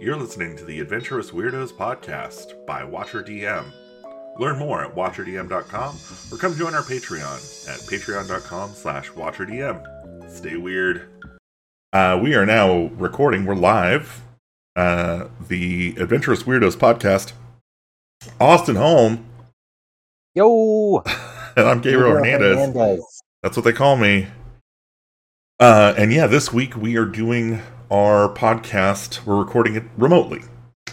You're listening to the Adventurous Weirdos podcast by Watcher DM. Learn more at watcherdm.com or come join our Patreon at patreon.com slash watcherdm. Stay weird. Uh, we are now recording. We're live. Uh, the Adventurous Weirdos podcast. Austin Home. Yo! and I'm Gabriel Hernandez. Hernandez. That's what they call me. Uh, and yeah, this week we are doing our podcast. We're recording it remotely.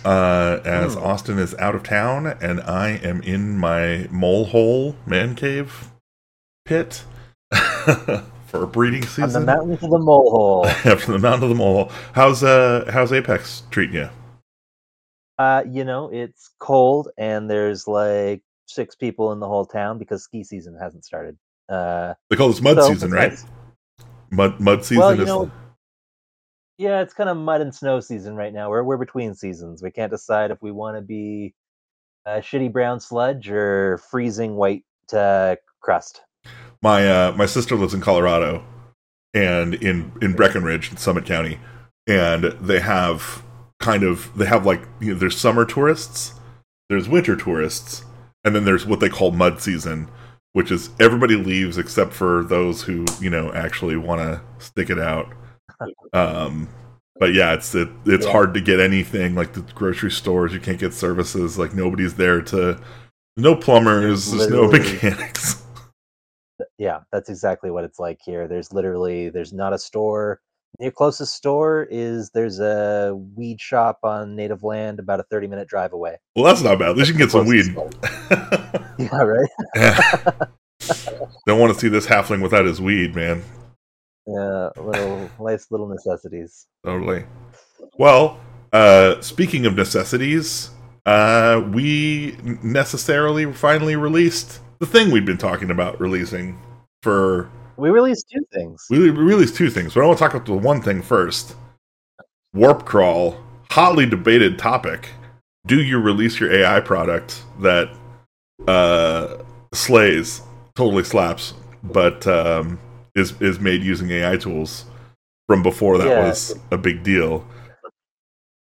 Uh, as mm. Austin is out of town and I am in my mole hole man cave pit for a breeding season. From the mountain to the mole hole. yeah, from the mountain to the mole hole. How's uh how's Apex treating you? Uh, you know, it's cold and there's like six people in the whole town because ski season hasn't started. Uh, they call this mud so season, right? Nice. Mud mud season well, is. Know, yeah, it's kind of mud and snow season right now. We're we're between seasons. We can't decide if we want to be a shitty brown sludge or freezing white uh, crust. My uh, my sister lives in Colorado, and in in Breckenridge, in Summit County, and they have kind of they have like you know, there's summer tourists, there's winter tourists, and then there's what they call mud season, which is everybody leaves except for those who you know actually want to stick it out um, but yeah, it's it, it's yeah. hard to get anything like the grocery stores. You can't get services. Like nobody's there to. No plumbers. There's no mechanics. Yeah, that's exactly what it's like here. There's literally there's not a store. Your closest store is there's a weed shop on native land about a 30 minute drive away. Well, that's not bad. At least you can get some weed. yeah, right. yeah. Don't want to see this halfling without his weed, man. Yeah, little life's little necessities. Totally. Well, uh, speaking of necessities, uh, we necessarily finally released the thing we've been talking about releasing for. We released two things. We released two things, but I want to talk about the one thing first. Warp crawl, hotly debated topic. Do you release your AI product that uh, slays, totally slaps, but um, is is made using AI tools. From before that yeah. was a big deal,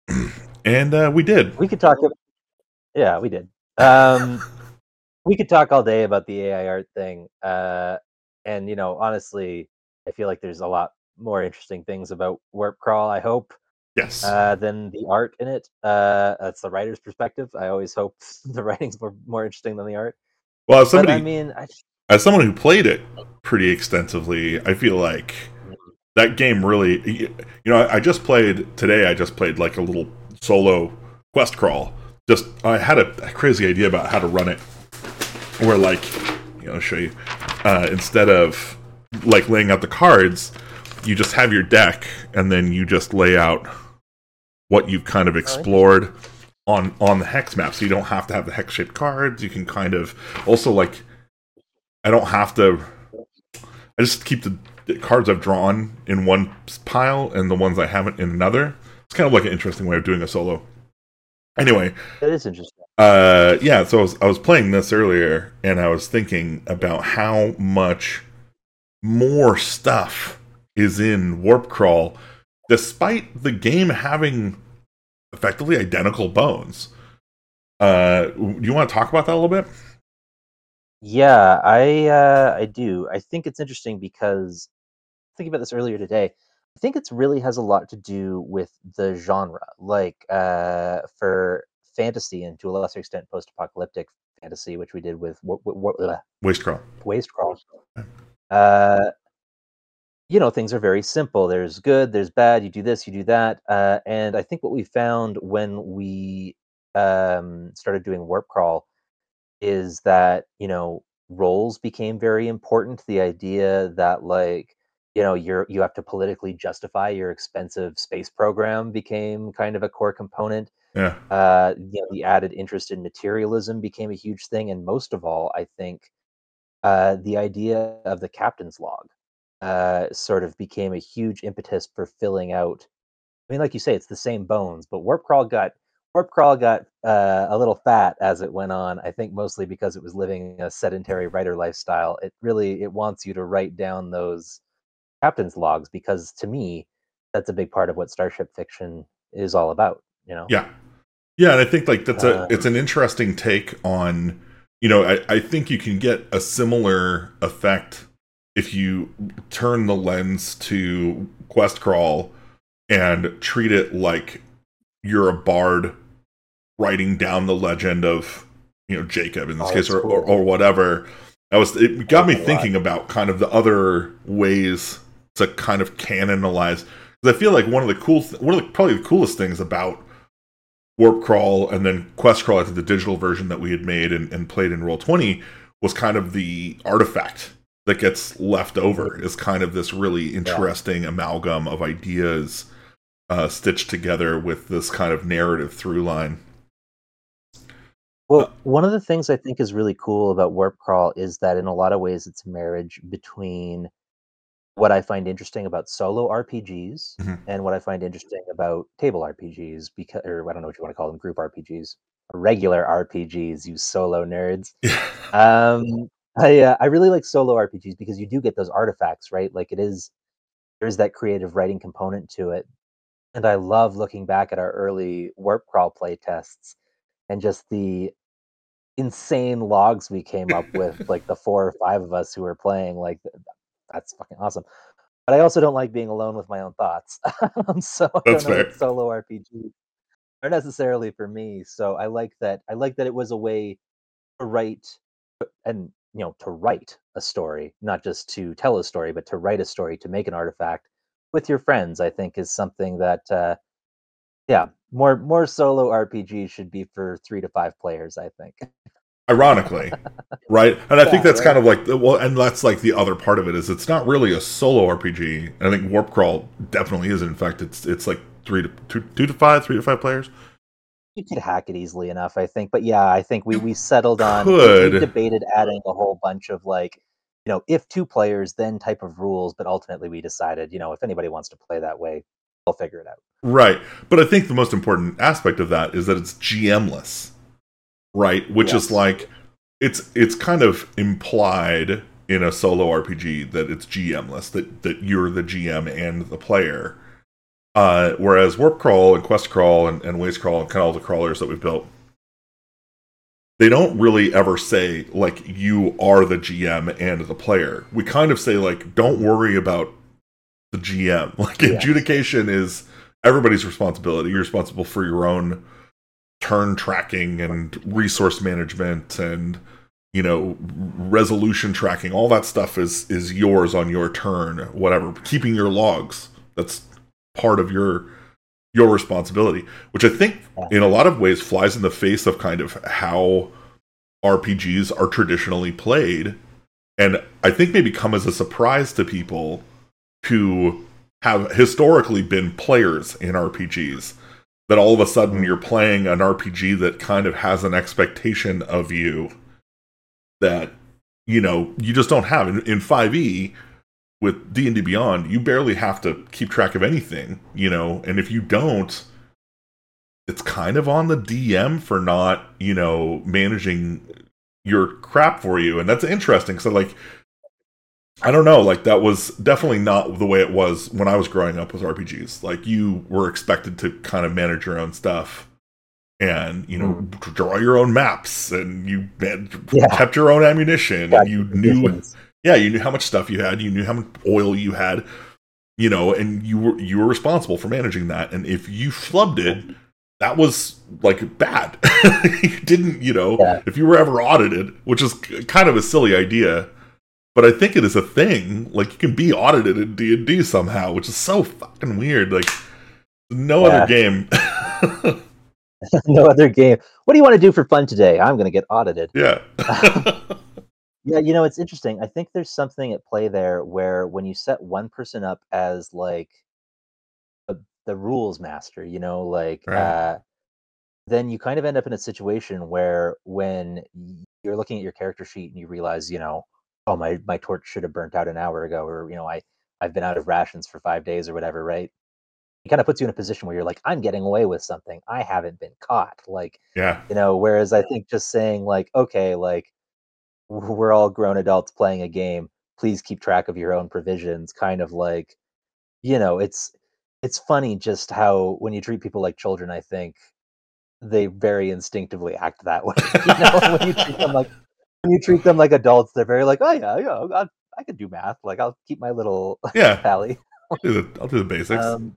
and uh, we did. We could talk. Yeah, we did. Um, we could talk all day about the AI art thing, uh, and you know, honestly, I feel like there's a lot more interesting things about Warp Crawl. I hope. Yes. Uh, than the art in it. Uh, that's the writer's perspective. I always hope the writing's more, more interesting than the art. Well, somebody, but, I mean, I, as someone who played it pretty extensively, I feel like that game really. You know, I just played today. I just played like a little solo quest crawl. Just I had a, a crazy idea about how to run it, where like you know, I'll show you. Uh, instead of like laying out the cards, you just have your deck, and then you just lay out what you've kind of explored on on the hex map. So you don't have to have the hex shaped cards. You can kind of also like I don't have to. I just keep the, the cards I've drawn in one pile and the ones I haven't in another. It's kind of like an interesting way of doing a solo. Anyway, it is interesting. Uh, yeah. So I was I was playing this earlier, and I was thinking about how much more stuff is in Warp Crawl, despite the game having effectively identical bones. Uh, do you want to talk about that a little bit? Yeah, I uh, I do. I think it's interesting because thinking about this earlier today, I think it's really has a lot to do with the genre. Like uh, for fantasy and to a lesser extent post-apocalyptic fantasy, which we did with w- w- w- Waste Crawl. Waste Crawl. Uh, you know, things are very simple. There's good, there's bad. You do this, you do that, uh, and I think what we found when we um, started doing Warp Crawl is that you know roles became very important the idea that like you know you're you have to politically justify your expensive space program became kind of a core component. Yeah. Uh you know the added interest in materialism became a huge thing and most of all i think uh the idea of the captain's log uh sort of became a huge impetus for filling out i mean like you say it's the same bones but warp crawl got Warp Crawl got uh, a little fat as it went on. I think mostly because it was living a sedentary writer lifestyle. It really it wants you to write down those captain's logs because to me that's a big part of what starship fiction is all about. You know? Yeah, yeah, and I think like that's a um, it's an interesting take on you know I, I think you can get a similar effect if you turn the lens to quest crawl and treat it like you're a bard writing down the legend of you know Jacob in this oh, case or, cool. or, or whatever. That was it got me thinking about kind of the other ways to kind of canonize because I feel like one of the cool th- one of the probably the coolest things about warp crawl and then quest crawl I the digital version that we had made and, and played in roll 20 was kind of the artifact that gets left over is kind of this really interesting yeah. amalgam of ideas uh, stitched together with this kind of narrative through line. Well, uh, one of the things I think is really cool about Warp Crawl is that in a lot of ways it's a marriage between what I find interesting about solo RPGs mm-hmm. and what I find interesting about table RPGs because or I don't know what you want to call them, group RPGs, regular RPGs, you solo nerds. um I uh, I really like solo RPGs because you do get those artifacts, right? Like it is there's that creative writing component to it and I love looking back at our early warp crawl play tests and just the insane logs we came up with, like the four or five of us who were playing. Like that's fucking awesome. But I also don't like being alone with my own thoughts. so I don't know fair. solo RPG are necessarily for me. So I like that. I like that it was a way to write and you know to write a story, not just to tell a story, but to write a story to make an artifact with your friends, I think, is something that, uh, yeah, more more solo RPG should be for three to five players. I think. Ironically, right? And I yeah, think that's right. kind of like well, and that's like the other part of it is it's not really a solo RPG. I think Warp Crawl definitely is. In fact, it's it's like three to two, two to five, three to five players. You could hack it easily enough, I think. But yeah, I think we we settled on. We debated adding a whole bunch of like you know, if two players, then type of rules. But ultimately, we decided, you know, if anybody wants to play that way, they'll figure it out. Right. But I think the most important aspect of that is that it's GMless, right? Which yes. is like it's it's kind of implied in a solo RPG that it's GMless, that that you're the GM and the player. Uh, whereas Warp Crawl and Quest Crawl and, and Waste Crawl and kind of all the crawlers that we've built they don't really ever say like you are the GM and the player. We kind of say like don't worry about the GM. Like adjudication is everybody's responsibility. You're responsible for your own turn tracking and resource management and you know resolution tracking. All that stuff is is yours on your turn, whatever. Keeping your logs. That's part of your your responsibility, which I think in a lot of ways flies in the face of kind of how RPGs are traditionally played. And I think maybe come as a surprise to people who have historically been players in RPGs. That all of a sudden you're playing an RPG that kind of has an expectation of you that, you know, you just don't have. In, in 5e, with D&D Beyond, you barely have to keep track of anything, you know, and if you don't, it's kind of on the DM for not, you know, managing your crap for you. And that's interesting. So like I don't know, like that was definitely not the way it was when I was growing up with RPGs. Like you were expected to kind of manage your own stuff and you know mm. draw your own maps and you yeah. kept your own ammunition and you knew yeah, you knew how much stuff you had, you knew how much oil you had, you know, and you were you were responsible for managing that. And if you flubbed it, that was like bad. you didn't, you know, yeah. if you were ever audited, which is kind of a silly idea, but I think it is a thing. Like you can be audited in D and D somehow, which is so fucking weird. Like no yeah. other game. no other game. What do you want to do for fun today? I'm going to get audited. Yeah. Yeah, you know, it's interesting. I think there's something at play there where when you set one person up as like the, the rules master, you know, like Right. uh, then you kind of end up in a situation where when you're looking at your character sheet and you realize, you know, oh my my torch should have burnt out an hour ago, or you know, I I've been out of rations for five days or whatever, right? It kind of puts you in a position where you're like, I'm getting away with something. I haven't been caught. Like, Yeah. you know, whereas I think just saying like, okay, like we're all grown adults playing a game please keep track of your own provisions kind of like you know it's it's funny just how when you treat people like children, I think they very instinctively act that way. you know, when you treat them like when you treat them like adults, they're very like, oh yeah, yeah, I, I can do math. Like I'll keep my little yeah tally. I'll do the I'll do the basics. Um,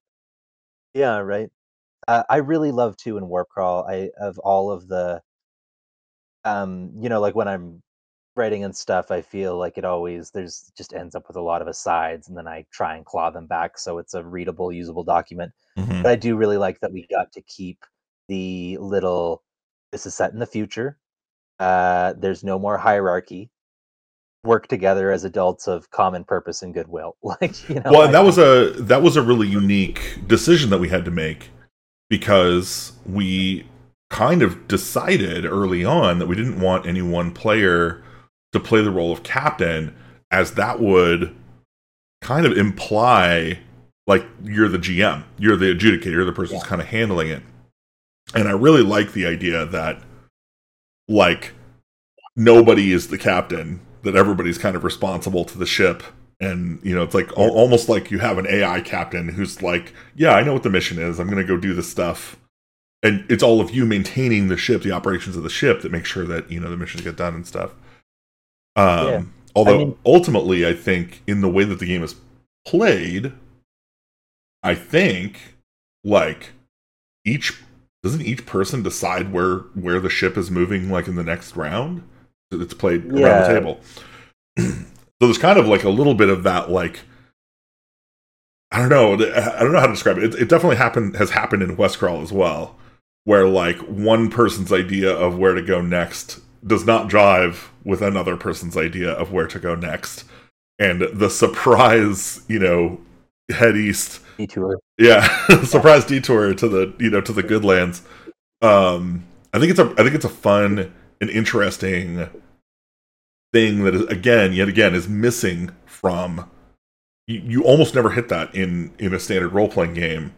yeah, right. Uh, I really love too in Warp Crawl. I of all of the, um, you know, like when I'm writing and stuff, I feel like it always there's just ends up with a lot of asides, and then I try and claw them back so it's a readable, usable document. Mm-hmm. But I do really like that we got to keep the little. This is set in the future. Uh, there's no more hierarchy. Work together as adults of common purpose and goodwill. like you know. Well, and that was a that was a really unique decision that we had to make because we kind of decided early on that we didn't want any one player to play the role of captain, as that would kind of imply like you're the GM, you're the adjudicator, you're the person who's yeah. kind of handling it. And I really like the idea that like nobody is the captain, that everybody's kind of responsible to the ship. And you know, it's like al- almost like you have an AI captain who's like, "Yeah, I know what the mission is. I'm going to go do this stuff." And it's all of you maintaining the ship, the operations of the ship, that make sure that you know the missions get done and stuff. Um, yeah. Although I mean, ultimately, I think in the way that the game is played, I think like each doesn't each person decide where where the ship is moving like in the next round it's played yeah. around the table so there's kind of like a little bit of that like i don't know i don't know how to describe it it, it definitely happened has happened in Waste Crawl as well where like one person's idea of where to go next does not jive with another person's idea of where to go next. And the surprise you know head east. Detour. Yeah surprise detour to the you know to the good lands. Um i think it's a i think it's a fun and interesting thing that is again yet again is missing from you, you almost never hit that in in a standard role-playing game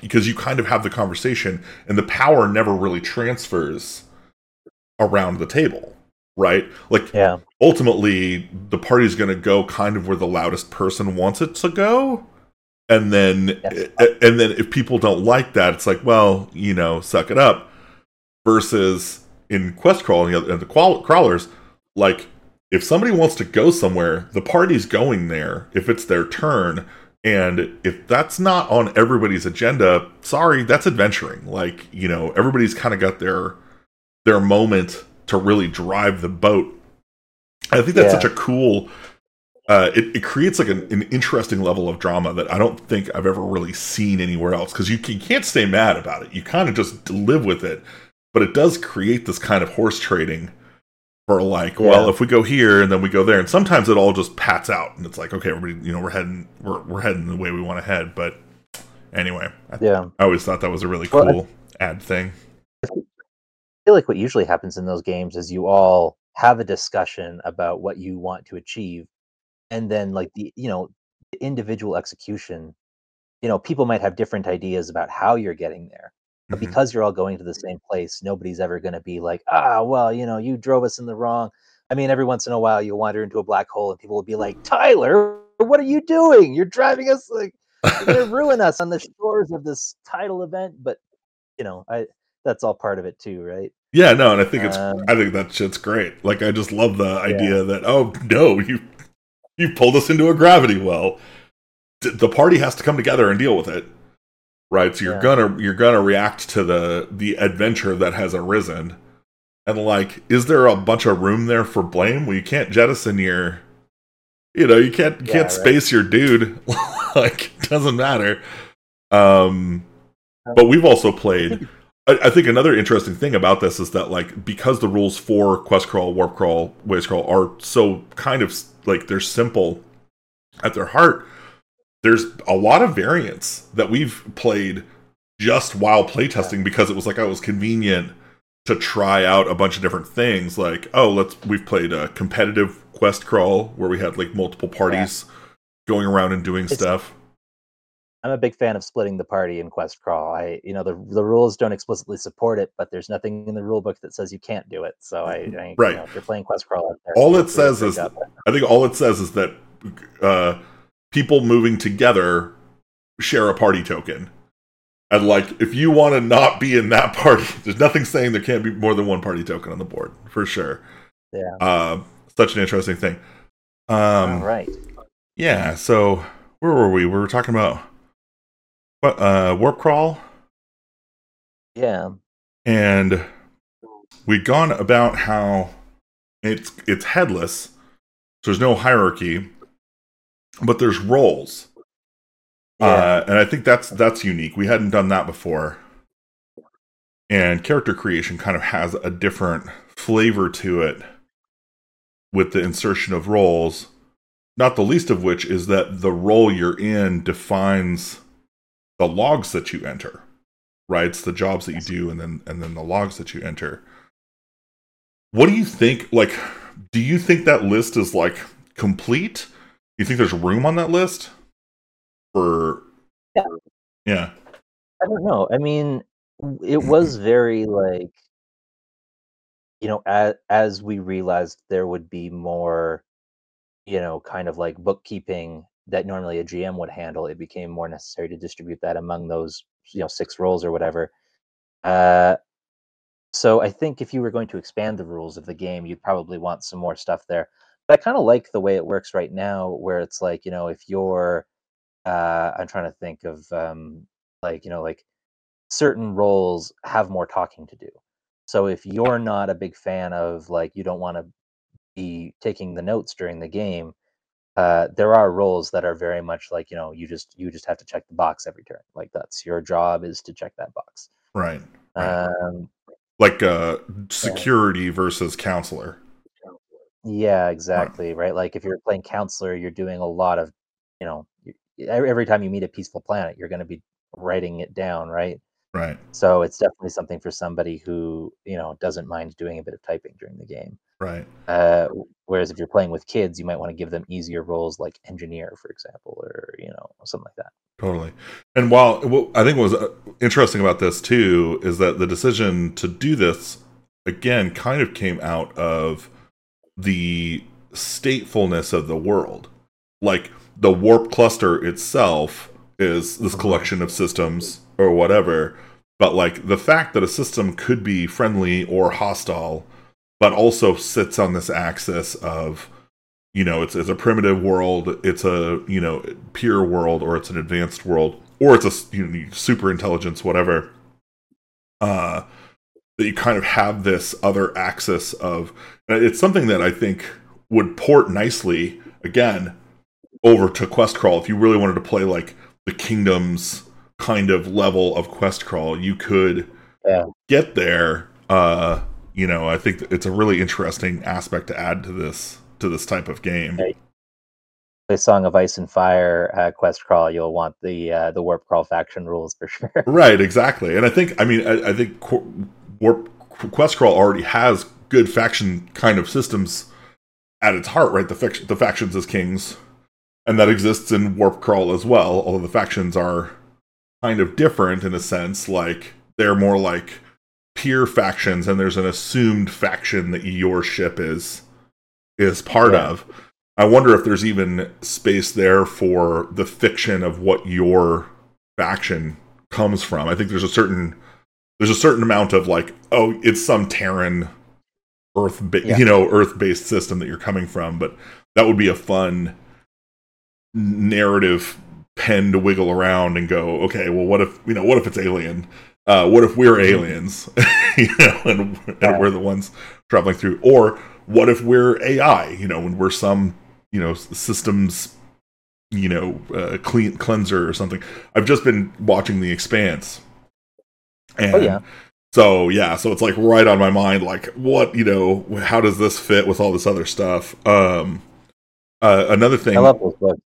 because you kind of have the conversation and the power never really transfers around the table right? Like yeah. ultimately the party's going to go kind of where the loudest person wants it to go. And then yes. Eh, eh, and then if people don't like that it's like well you know suck it up. Versus in quest crawling and the crawlers like if somebody wants to go somewhere the party's going there if it's their turn. And if that's not on everybody's agenda sorry that's adventuring. Like you know everybody's kind of got their their moment to really drive the boat. I think that's yeah. such a cool. Uh, it, it creates like an, an, interesting level of drama that I don't think I've ever really seen anywhere else because you, can, you can't stay mad about it. You kind of just live with it, but it does create this kind of horse trading for like, yeah. well, if we go here and then we go there, and sometimes it all just pats out and it's like, okay, everybody, you know, we're heading, we're we're heading the way we want to head. But anyway, I, yeah, I always thought that was a really cool well, I, ad thing feel like what usually happens in those games is you all have a discussion about what you want to achieve and then like the you know the individual execution you know people might have different ideas about how you're getting there but mm-hmm. because you're all going to the same place nobody's ever going to be like ah well you know you drove us in the wrong i mean every once in a while you'll wander into a black hole and people will be like tyler what are you doing you're driving us like you're going to ruin us on the shores of this tidal event but you know i that's all part of it too, right? Yeah, no, and I think it's um, I think that shit's great. Like I just love the idea yeah. that oh no, you you pulled us into a gravity well. D- the party has to come together and deal with it. Right? So you're yeah. gonna you're gonna react to the the adventure that has arisen. And like, is there a bunch of room there for blame? Well, you can't jettison your you know, you can't you yeah, can't right. space your dude. like, it doesn't matter. Um but we've also played I, I, think another interesting thing about this is that like because the rules for quest crawl, warp crawl, Waste Crawl are so kind of like they're simple at their heart. There's a lot of variants that we've played just while playtesting because it was like oh, it was convenient to try out a bunch of different things. Like oh, let's we've played a competitive quest crawl where we had like multiple parties yeah. going around and doing it's, stuff I'm a big fan of splitting the party in Quest Crawl. I, you know, the the rules don't explicitly support it, but there's nothing in the rule book that says you can't do it. So I, I right. You know, if you're playing Quest Crawl out there, all it says is, I think all it says is that uh, people moving together share a party token. And like, if you want to not be in that party, there's nothing saying there can't be more than one party token on the board for sure. Yeah. Uh, such an interesting thing. Um, All right. Yeah. So where were we? We were talking about uh, warp crawl. Yeah. And we'd gone about how it's it's headless, so there's no hierarchy, but there's roles. Yeah. Uh, and I think that's that's unique. We hadn't done that before. And character creation kind of has a different flavor to it with the insertion of roles, not the least of which is that the role you're in defines the logs that you enter. Right? It's the jobs that you do and then and then the logs that you enter. What do you think like do you think that list is like complete? Do you think there's room on that list? For Yeah. Yeah. I don't know. I mean, it was very like you know, as as we realized there would be more, you know, kind of like bookkeeping that normally a GM would handle, it became more necessary to distribute that among those, you know, six roles or whatever. Uh, so I think if you were going to expand the rules of the game, you'd probably want some more stuff there. But I kind of like the way it works right now, where it's like, you know, if you're, uh, I'm trying to think of, um, like, you know, like certain roles have more talking to do. So if you're not a big fan of like you don't want to be taking the notes during the game, uh, there are roles that are very much like you know you just you just have to check the box every turn. Like that's your job is to check that box. Right. right. Um, like uh, security yeah. versus counselor. Yeah, exactly. Right. right. Like if you're playing counselor, you're doing a lot of, you know, every time you meet a peaceful planet, you're going to be writing it down, right? Right. So it's definitely something for somebody who you know doesn't mind doing a bit of typing during the game. Right. Uh, whereas if you're playing with kids, you might want to give them easier roles like engineer, for example, or you know something like that. Totally. And while what I think was uh, interesting about this too is that the decision to do this again kind of came out of the statefulness of the world. Like the warp cluster itself is this mm-hmm. collection of systems or whatever. But like the fact that a system could be friendly or hostile, but also sits on this axis of, you know, it's, it's a primitive world, it's a you know pure world, or it's an advanced world, or it's a you know, super intelligence, whatever. Uh, that you kind of have this other axis of it's something that I think would port nicely again over to quest crawl if you really wanted to play like the kingdoms kind of level of quest crawl you could yeah. get there uh you know i think it's a really interesting aspect to add to this to this type of game right. the song of ice and fire uh, quest crawl you'll want the uh, the warp crawl faction rules for sure right exactly and i think i mean i, I think warp quest crawl already has good faction kind of systems at its heart right the, the factions as kings and that exists in warp crawl as well although the factions are kind of different in a sense. Like they're more like peer factions, and there's an assumed faction that your ship is is part yeah. of. I wonder if there's even space there for the fiction of what your faction comes from. I think there's a certain there's a certain amount of like, oh, it's some Terran Earth, ba- yeah. you know, Earth based system that you're coming from, but that would be a fun narrative pen to wiggle around and go, okay, well, what if you know, what if it's alien? Uh, what if we're aliens, you know, and, and we're the ones traveling through? Or what if we're AI, you know, and we're some you know systems, you know, uh, clean cleanser or something? I've just been watching The Expanse, and. Oh, yeah. So yeah, so it's like right on my mind, like what you know, how does this fit with all this other stuff? Um, uh, another thing, I love those books.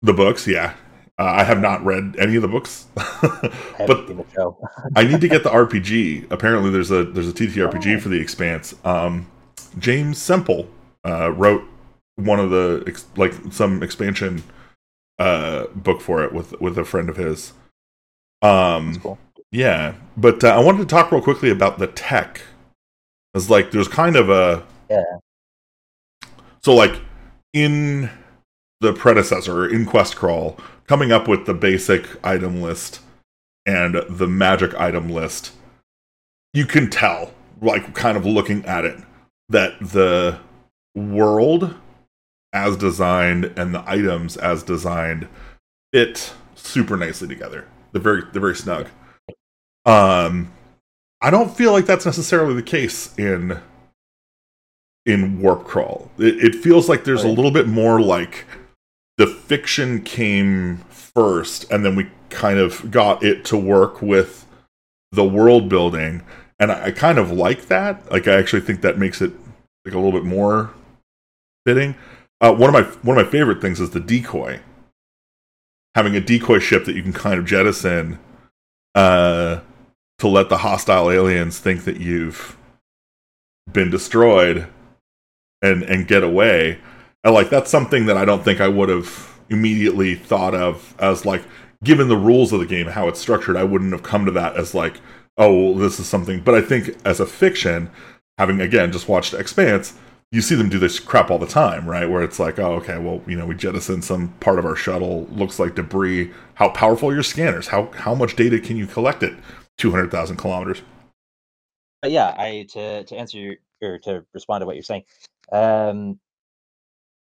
The books, yeah, uh, I have not read any of the books, but I need to get the RPG. Apparently, there's a there's a TTRPG oh. for the Expanse. Um, James Semple uh, wrote one of the ex- like some expansion uh, book for it with with a friend of his. Um, cool. yeah, but uh, I wanted to talk real quickly about the tech. It's like there's kind of a yeah. So like in the predecessor in Quest Crawl, coming up with the basic item list and the magic item list, you can tell, like kind of looking at it, that the world as designed and the items as designed fit super nicely together. They're very they're very snug. Um I don't feel like that's necessarily the case in in Warp Crawl. It, it feels like there's a little bit more like fiction came first, and then we kind of got it to work with the world building, and I, I kind of like that. Like, I actually think that makes it like a little bit more fitting. Uh, one of my one of my favorite things is the decoy. Having a decoy ship that you can kind of jettison uh, to let the hostile aliens think that you've been destroyed and and get away. And like that's something that I don't think I would have immediately thought of as like given the rules of the game how it's structured I wouldn't have come to that as like oh well, this is something. But I think as a fiction having again just watched Expanse you see them do this crap all the time right? Where it's like oh okay well you know we jettison some part of our shuttle looks like debris. How powerful are your scanners? How how much data can you collect at 200,000 kilometers? But yeah I to to answer your or to respond to what you're saying um,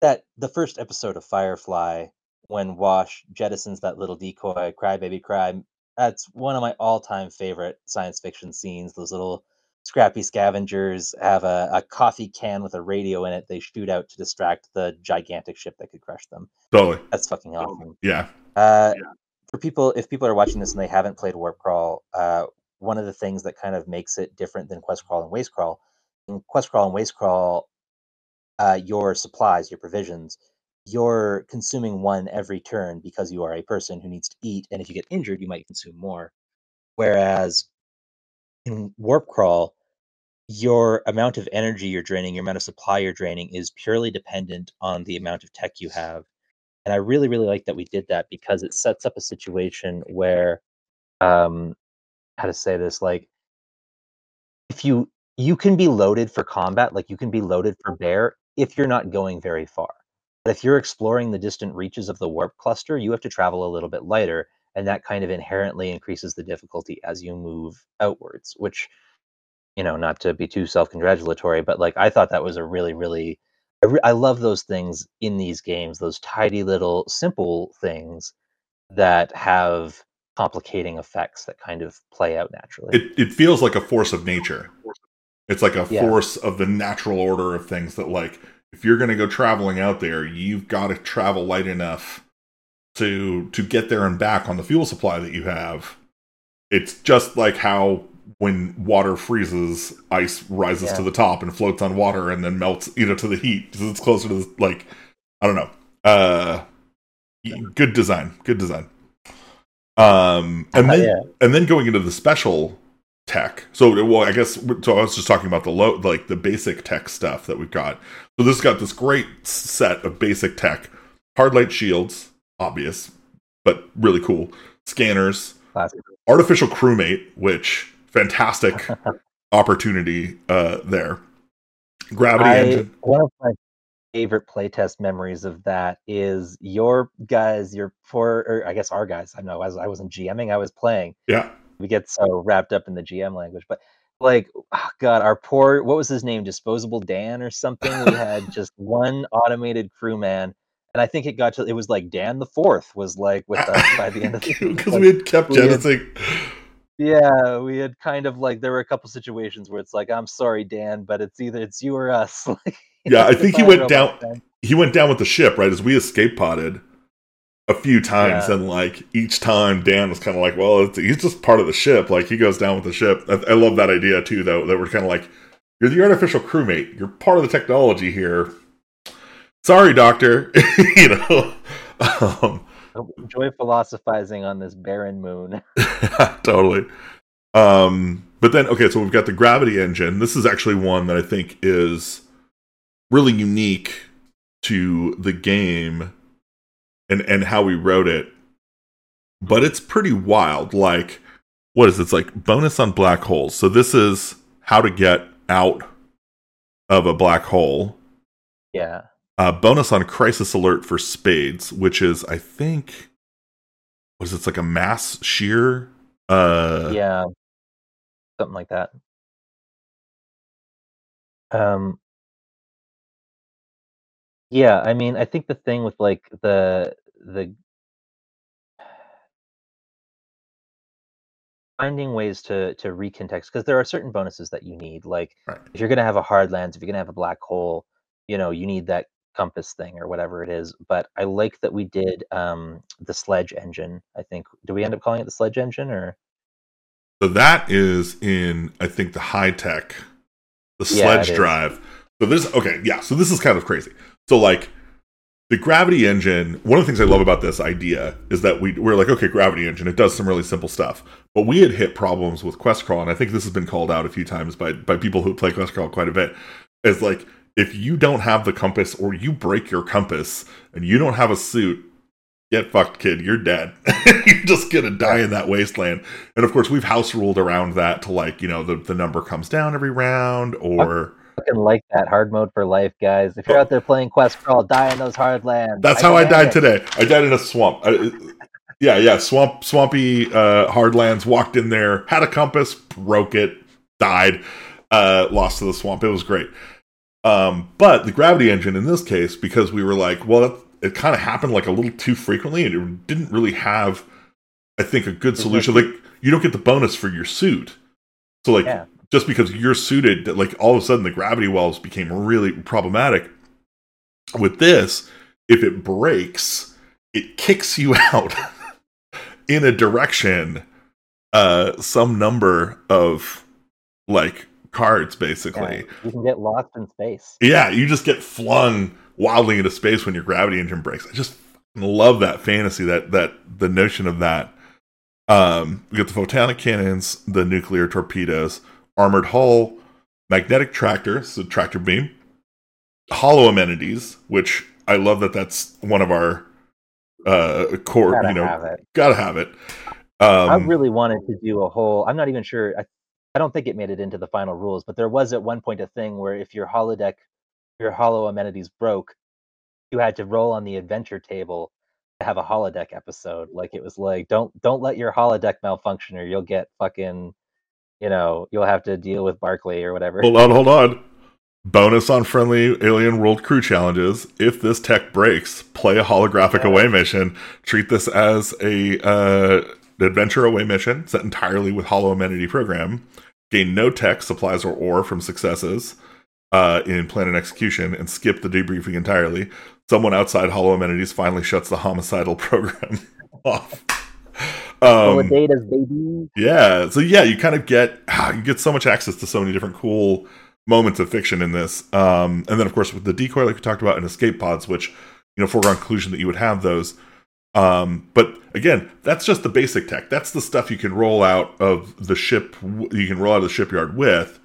that the first episode of Firefly, when Wash jettisons that little decoy, "Cry Baby Cry," that's one of my all-time favorite science fiction scenes. Those little scrappy scavengers have a, a coffee can with a radio in it. They shoot out to distract the gigantic ship that could crush them. Totally, that's fucking awesome. Yeah. Uh, yeah. For people, if people are watching this and they haven't played Warp Crawl, uh, one of the things that kind of makes it different than Quest Crawl and Waste Crawl, in Quest Crawl and Waste Crawl, uh, your supplies, your provisions, you're consuming one every turn because you are a person who needs to eat. And if you get injured, you might consume more. Whereas in Warp Crawl, your amount of energy you're draining, your amount of supply you're draining is purely dependent on the amount of tech you have. And I really, really like that we did that because it sets up a situation where, um, how to say this, like, if you you can be loaded for combat, like you can be loaded for bear if you're not going very far. But if you're exploring the distant reaches of the warp cluster, you have to travel a little bit lighter, and that kind of inherently increases the difficulty as you move outwards, which you know, not to be too self-congratulatory, but like I thought that was a really really I, re- I love those things in these games, those tidy little simple things that have complicating effects that kind of play out naturally. It it feels like a force of nature. It's like a yeah. force of the natural order of things that like if you're going to go traveling out there, you've got to travel light enough to to get there and back on the fuel supply that you have. It's just like how when water freezes, ice rises yeah. to the top and floats on water and then melts you know to the heat because it's closer to the, like I don't know. Uh good design, good design. Um and uh, then yeah. and then going into the special tech. So, well, I guess so. I was just talking about the low, like the basic tech stuff that we've got. So this got this great set of basic tech: hard light shields, obvious, but really cool. Scanners, Classic. artificial crewmate, which fantastic opportunity uh, there. Gravity I, engine. One of my favorite playtest memories of that is your guys, your four, or I guess our guys. I know as I wasn't GMing, I was playing. Yeah we get so wrapped up in the GM language, but like oh God, our poor what was his name? Disposable Dan or something. We had just one automated crewman. And I think it got to it was like Dan the fourth was like with us by the end of the because like, we had kept jettisoning. Yeah, we had kind of like there were a couple situations where it's like, I'm sorry, Dan, but it's either it's you or us. yeah, I think he went down. He went down with the ship right as we escape potted a few times, yeah. and like each time, Dan was kind of like, "Well, he's just part of the ship. Like he goes down with the ship." I, I love that idea too, though. That we're kind of like, "You're the artificial crewmate. You're part of the technology here." Sorry, Doctor. you know. Um, Enjoy philosophizing on this barren moon. totally. Um, but then, okay, so we've got the gravity engine. This is actually one that I think is really unique to the game and and how we wrote it but it's pretty wild like what is it? it's like bonus on black holes so this is how to get out of a black hole yeah Uh, bonus on crisis alert for spades, which is I think was it's like a mass shear. Uh, yeah, something like that. Um, yeah, I mean, I think the thing with like the the finding ways to to recontext because there are certain bonuses that you need. Like right. if you're gonna have a hard lands, if you're gonna have a black hole, you know, you need that compass thing or whatever it is. But I like that we did um the sledge engine. I think. Do we end up calling it the sledge engine or? So that is in I think the high tech the sledge yeah, drive. So this okay, yeah. So this is kind of crazy. So like the gravity engine. One of the things I love about this idea is that we we're like, okay, gravity engine. It does some really simple stuff, but we had hit problems with Quest Crawl, and I think this has been called out a few times by by people who play Quest Crawl quite a bit. Is like if you don't have the compass or you break your compass and you don't have a suit get fucked, kid. You're dead. You're just gonna die in that wasteland. And of course, we've house ruled around that to like, you know, the, the number comes down every round or fucking like that hard mode for life, guys. If you're out there playing Quest Crawl, die in those hard lands. That's I how I died it. today. I died in a swamp. I, yeah, yeah, swamp, swampy uh, hard lands. Walked in there, had a compass, broke it, died, uh, lost to the swamp. It was great. Um, but the gravity engine in this case, because we were like, well, it kind of happened like a little too frequently, and it didn't really have, I think, a good solution. Like you don't get the bonus for your suit, so like yeah. Just because you're suited, that like all of a sudden the gravity wells became really problematic. With this, if it breaks, it kicks you out in a direction, uh, some number of like cards, basically. Yeah, you can get lost in space. Yeah, you just get flung wildly into space when your gravity engine breaks. I just love that fantasy, that that the notion of that. Um, we got the photonic cannons, the nuclear torpedoes, armored hull, magnetic tractor, so tractor beam, holo amenities, which I love that that's one of our uh core. Gotta you know, have gotta have it. Um, I really wanted to do a whole. I'm not even sure. I, I don't think it made it into the final rules, but there was at one point a thing where if your holodeck your holo amenities broke, you had to roll on the adventure table to have a holodeck episode. Like it was like, don't don't let your holodeck malfunction or you'll get fucking you know, you'll have to deal with Barclay or whatever. Hold on, hold on. Bonus on friendly alien world crew challenges. If this tech breaks, play a holographic yeah. away mission. Treat this as a uh, adventure away mission set entirely with holo amenity program. Gain no tech, supplies, or ore from successes uh, in plan and execution and skip the debriefing entirely. Someone outside Holo Amenities finally shuts the homicidal program off. Um, Data's baby. Yeah, so yeah, you kind of get you get so much access to so many different cool moments of fiction in this. Um, and then of course with the decoy, like we talked about, and escape pods, which you know foregone conclusion that you would have those. Um, but again, that's just the basic tech. That's the stuff you can roll out of the ship. You can roll out of the shipyard with.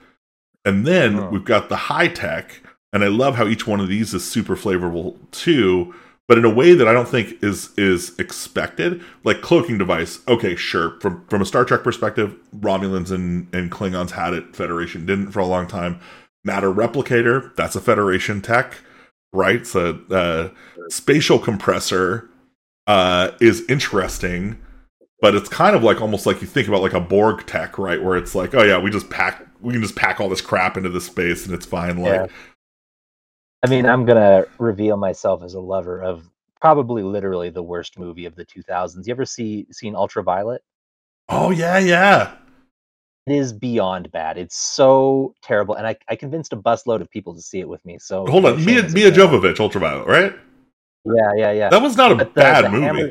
And then oh. we've got the high tech, and I love how each one of these is super flavorful too, but in a way that I don't think is is expected. Like cloaking device, okay, sure. From from a Star Trek perspective, Romulans and, and Klingons had it, Federation didn't for a long time. Matter replicator, that's a Federation tech, right? So uh, spatial compressor uh, is interesting but it's kind of like almost like you think about like a Borg tech, right? Where it's like, oh yeah, we just pack, we can just pack all this crap into this space and it's fine. Like, yeah. I mean, I'm gonna reveal myself as a lover of probably literally the worst movie of the 2000s. You ever see seen Ultraviolet? Oh yeah, yeah. It is beyond bad. It's so terrible, and I, I convinced a busload of people to see it with me. So hold on, Mia Milla Jovovich, Ultraviolet, right? Yeah, yeah, yeah. That was not a but bad the, the movie. Hammer,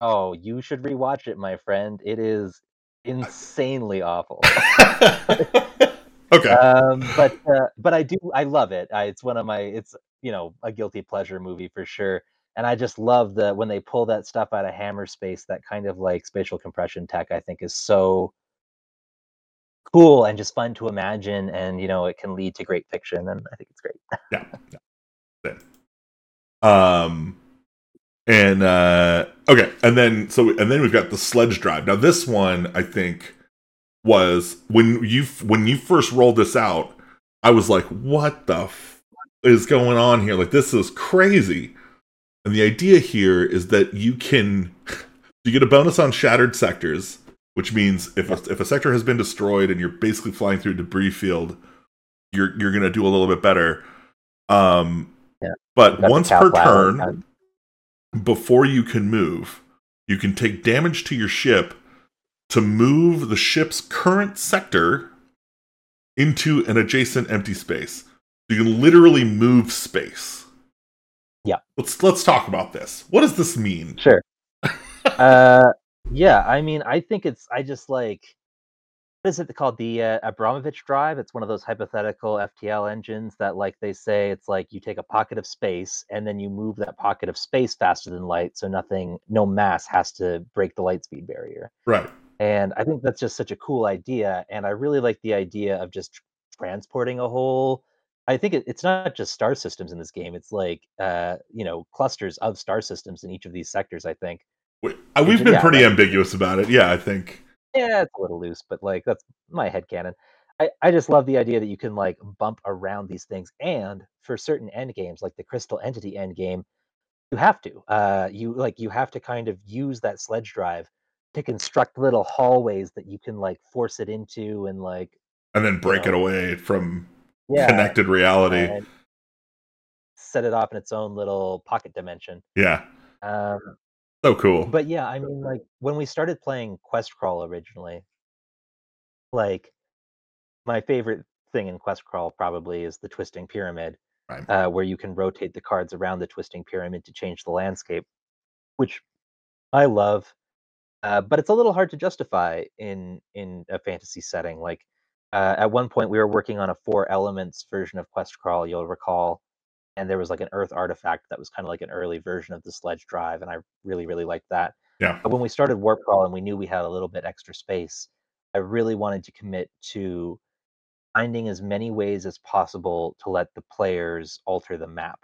Oh, you should rewatch it, my friend. It is insanely awful. okay. Um, but uh, but I do I love it. I, it's one of my it's you know a guilty pleasure movie for sure. And I just love the when they pull that stuff out of hammer space, that kind of like spatial compression tech. I think is so cool and just fun to imagine, and you know it can lead to great fiction, and I think it's great. yeah. yeah. Um and uh okay and then so and then we've got the sledge drive now this one i think was when you when you first rolled this out i was like what the f-? is going on here? Like this is crazy. And the idea here is that you can you get a bonus on shattered sectors, which means if a, if a sector has been destroyed and you're basically flying through a debris field, you're you're gonna do a little bit better. Um, yeah. But once per turn, before you can move, you can take damage to your ship to move the ship's current sector into an adjacent empty space. So you can literally move space. Yeah. Let's let's talk about this. What does this mean? Sure. uh yeah, I mean, I think it's I just like what is it called the uh, Abramovich drive? It's one of those hypothetical FTL engines that like they say it's like you take a pocket of space and then you move that pocket of space faster than light so nothing no mass has to break the light speed barrier. Right. And I think that's just such a cool idea and I really like the idea of just transporting a whole I think it, it's not just star systems in this game. It's like uh, you know clusters of star systems in each of these sectors. I think we, have uh, been yeah, pretty ambiguous about it. Yeah, I think. Yeah, it's a little loose, but like that's my head canon. I, I just love the idea that you can like bump around these things, and for certain end games, like the Crystal Entity end game, you have to. Uh, you like you have to kind of use that sledge drive to construct little hallways that you can like force it into and like and then break you know, it away from yeah, connected reality. Set it off in its own little pocket dimension. Yeah. Um, so cool. But yeah, I mean, like when we started playing Quest Crawl originally, like my favorite thing in Quest Crawl probably is the Twisting Pyramid, right. uh, where you can rotate the cards around the Twisting Pyramid to change the landscape, which I love. Uh, but it's a little hard to justify in in a fantasy setting. Like uh, at one point we were working on a four elements version of quest crawl you'll recall and there was like an earth artifact that was kind of like an early version of the sledge drive and i really really liked that yeah but when we started warp crawl and we knew we had a little bit extra space i really wanted to commit to finding as many ways as possible to let the players alter the map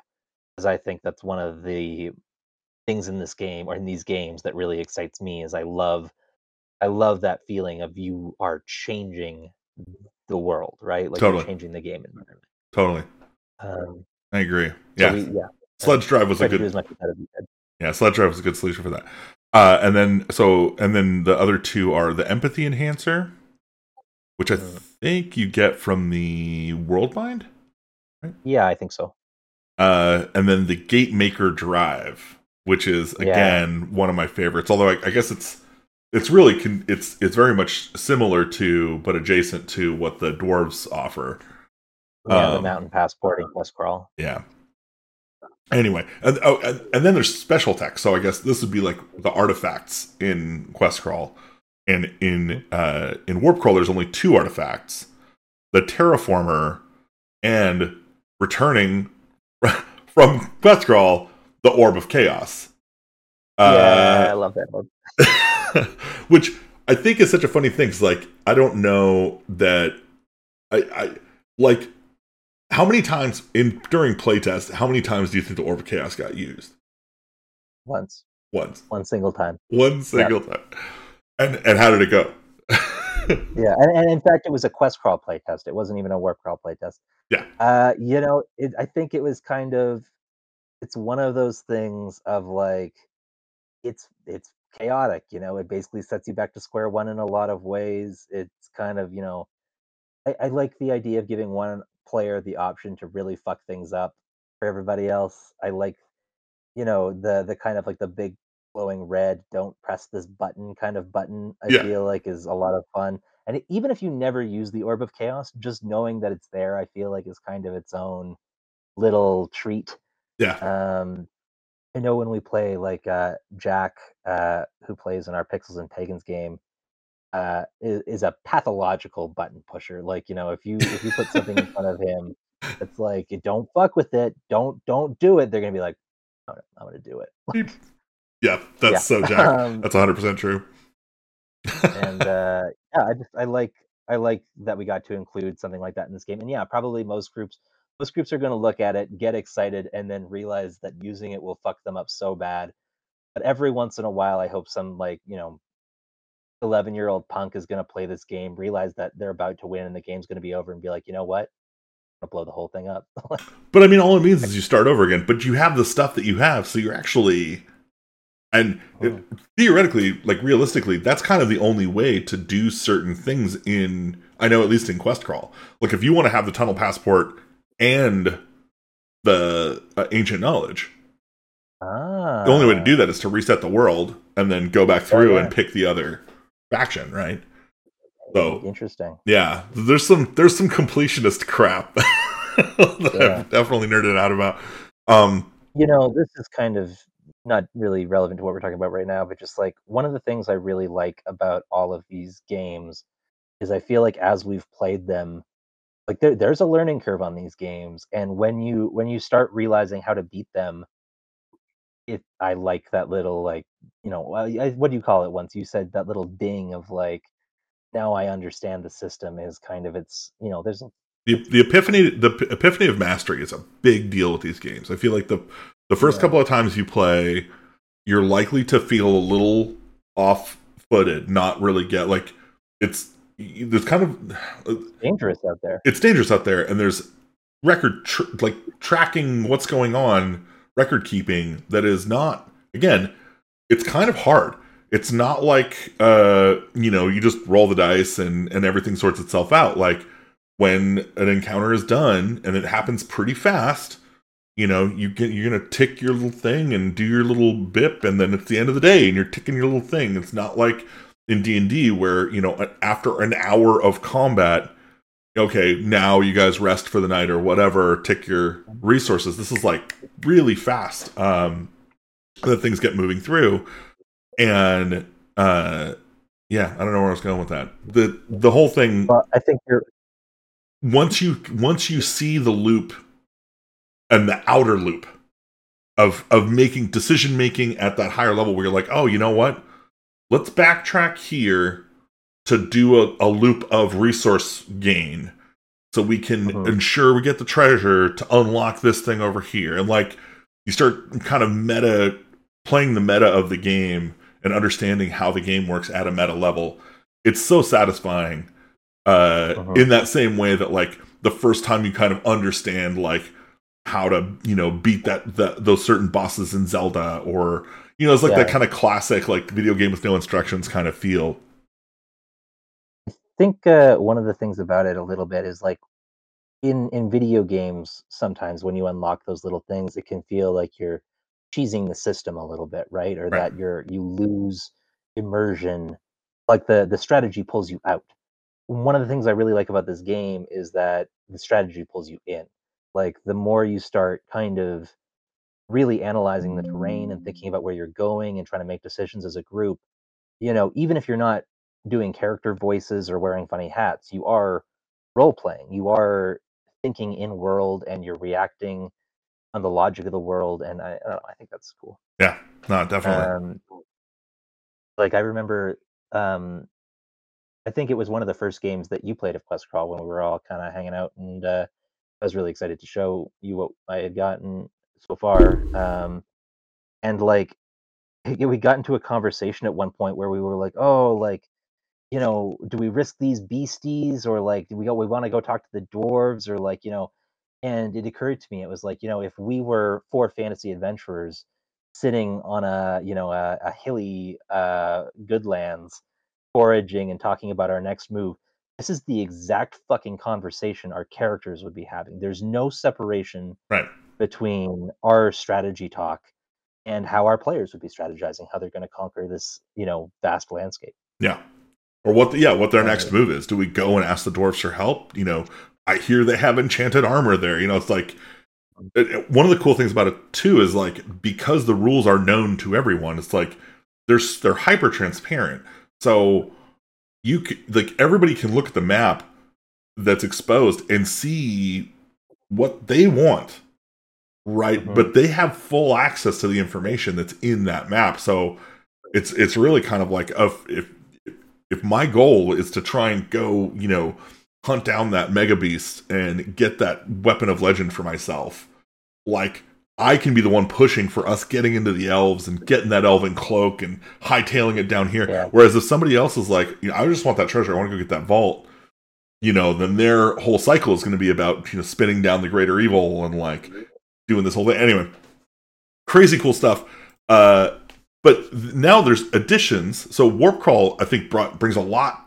because i think that's one of the things in this game or in these games that really excites me is i love i love that feeling of you are changing the world, right? Like totally. changing the game environment. Totally. Um, I agree. Yeah. So we, yeah. Sledge Drive was a good. Yeah, Sledge Drive was a good solution for that. Uh, and then so and then the other two are the empathy enhancer, which I mm. think you get from the World Mind. Right? Yeah, I think so. Uh, and then the Gate Maker Drive, which is again yeah. one of my favorites. Although I, I guess it's it's really con- it's it's very much similar to but adjacent to what the dwarves offer. Yeah, um, the mountain passport and quest crawl. Yeah. Anyway, and, oh, and, and then there's special text. So I guess this would be like the artifacts in quest crawl, and in uh, in warp crawl there's only two artifacts: the terraformer and returning from quest crawl the orb of chaos. Uh, yeah, I love that one. which I think is such a funny thing. Cause like I don't know that I, I like how many times in during playtest. How many times do you think the Orb of Chaos got used? Once. Once. One single time. One single time. And and how did it go? yeah, and, and in fact, it was a quest crawl playtest. It wasn't even a warp crawl playtest. Yeah. Uh, you know, it, I think it was kind of. It's one of those things of like, it's it's chaotic you know it basically sets you back to square one in a lot of ways it's kind of you know I, I, like the idea of giving one player the option to really fuck things up for everybody else i like you know the the kind of like the big glowing red don't press this button kind of button i yeah. feel like is a lot of fun and even if you never use the orb of chaos just knowing that it's there i feel like is kind of its own little treat yeah um I know when we play like uh, Jack, uh, who plays in our Pixels and Pagans game, uh, is, is, a pathological button pusher. Like you know, if you if you put something in front of him, it's like don't fuck with it, don't don't do it. They're gonna be like, oh, I'm gonna do it. yeah, that's yeah. so Jack. Um, that's 100 percent true. and uh, yeah, I just I like I like that we got to include something like that in this game. And yeah, probably most groups most groups are going to look at it, get excited, and then realize that using it will fuck them up so bad. But every once in a while, I hope some like you know, eleven year old punk is going to play this game, realize that they're about to win, and the game's going to be over, and be like, you know what? I'll blow the whole thing up. but I mean, all it means is you start over again. But you have the stuff that you have, so you're actually, and it, hmm. theoretically, like realistically, that's kind of the only way to do certain things in. I know at least in Quest Crawl, like if you want to have the tunnel passport and the uh, ancient knowledge. Ah. The only way to do that is to reset the world and then go back through oh, yeah. and pick the other faction, right? So interesting. Yeah, there's some there's some completionist crap that yeah. I've definitely nerded out about. Um, you know, this is kind of not really relevant to what we're talking about right now, but just like one of the things I really like about all of these games is I feel like as we've played them, like there, there's a learning curve on these games, and when you when you start realizing how to beat them, it I like that little like you know I, what do you call it? Once you said that little ding of like now I understand the system is kind of it's you know there's the the epiphany the epiphany of mastery is a big deal with these games. I feel like the the first yeah. couple of times you play, you're likely to feel a little off footed, not really get like it's there's kind of uh, dangerous out there. It's dangerous out there, and there's record tr- like tracking what's going on, record keeping that is not again. It's kind of hard it's not like uh you know you just roll the dice and and everything sorts itself out like when an encounter is done and it happens pretty fast you know you get you're gonna tick your little thing and do your little bip and then it's the end of the day and you're ticking your little thing it's not like in d&d where you know after an hour of combat okay now you guys rest for the night or whatever tick your resources. This is like really fast um that things get moving through. And uh yeah i don't know where i was going with that. The the whole thing well, i think you're once you once you see the loop and the outer loop of of making decision making at that higher level where you're like oh you know what let's backtrack here to do a, a loop of resource gain so we can uh-huh. ensure we get the treasure to unlock this thing over here and like you start kind of meta playing the meta of the game and understanding how the game works at a meta level it's so satisfying uh, uh-huh. in that same way that like the first time you kind of understand like how to you know beat that, that those certain bosses in zelda or you know it's like yeah. that kind of classic like video game with no instructions kind of feel i think uh, one of the things about it a little bit is like in in video games sometimes when you unlock those little things it can feel like you're cheesing the system a little bit, right? Or right. that you're you lose immersion. Like the the strategy pulls you out. One of the things I really like about this game is that the strategy pulls you in. Like the more you start kind of really analyzing the terrain and thinking about where you're going and trying to make decisions as a group, you know, even if you're not doing character voices or wearing funny hats, you are role playing. You are thinking in world and you're reacting on the logic of the world, and I I, know, I think that's cool. Yeah, no, definitely. Um, like I remember, um, I think it was one of the first games that you played of Quest Crawl when we were all kind of hanging out, and uh, I was really excited to show you what I had gotten so far. Um, and like, we got into a conversation at one point where we were like, "Oh, like." You know, do we risk these beasties, or like, do we go? We want to go talk to the dwarves, or like, you know, and it occurred to me it was like you know if we were four fantasy adventurers sitting on a you know a, a hilly uh goodlands foraging and talking about our next move this is the exact fucking conversation our characters would be having there's no separation right between our strategy talk and how our players would be strategizing how they're going to conquer this you know vast landscape. Yeah. Or what the, yeah what their next move is. Do we go and ask the dwarfs for help? You know I hear they have enchanted armor there. You know, it's like mm. one of the cool things about it too is like because the rules are known to everyone, it's like they're they're hyper transparent. So you like everybody can look at the map that's exposed and see what they want right mm-hmm. but they have full access to the information that's in that map so it's it's really kind of like if if if my goal is to try and go you know hunt down that mega beast and get that weapon of legend for myself. Like I can be the one pushing for us getting into the elves and getting that elven cloak and hightailing it down here. Yeah. Whereas if somebody else is like, you know, I just want that treasure, I want to go get that vault. you know, then their whole cycle is going to be about you know spinning down the greater evil and like doing this whole thing. Anyway, crazy cool stuff. Uh, but now there's additions. So Warp Crawl, I think, brought brings a lot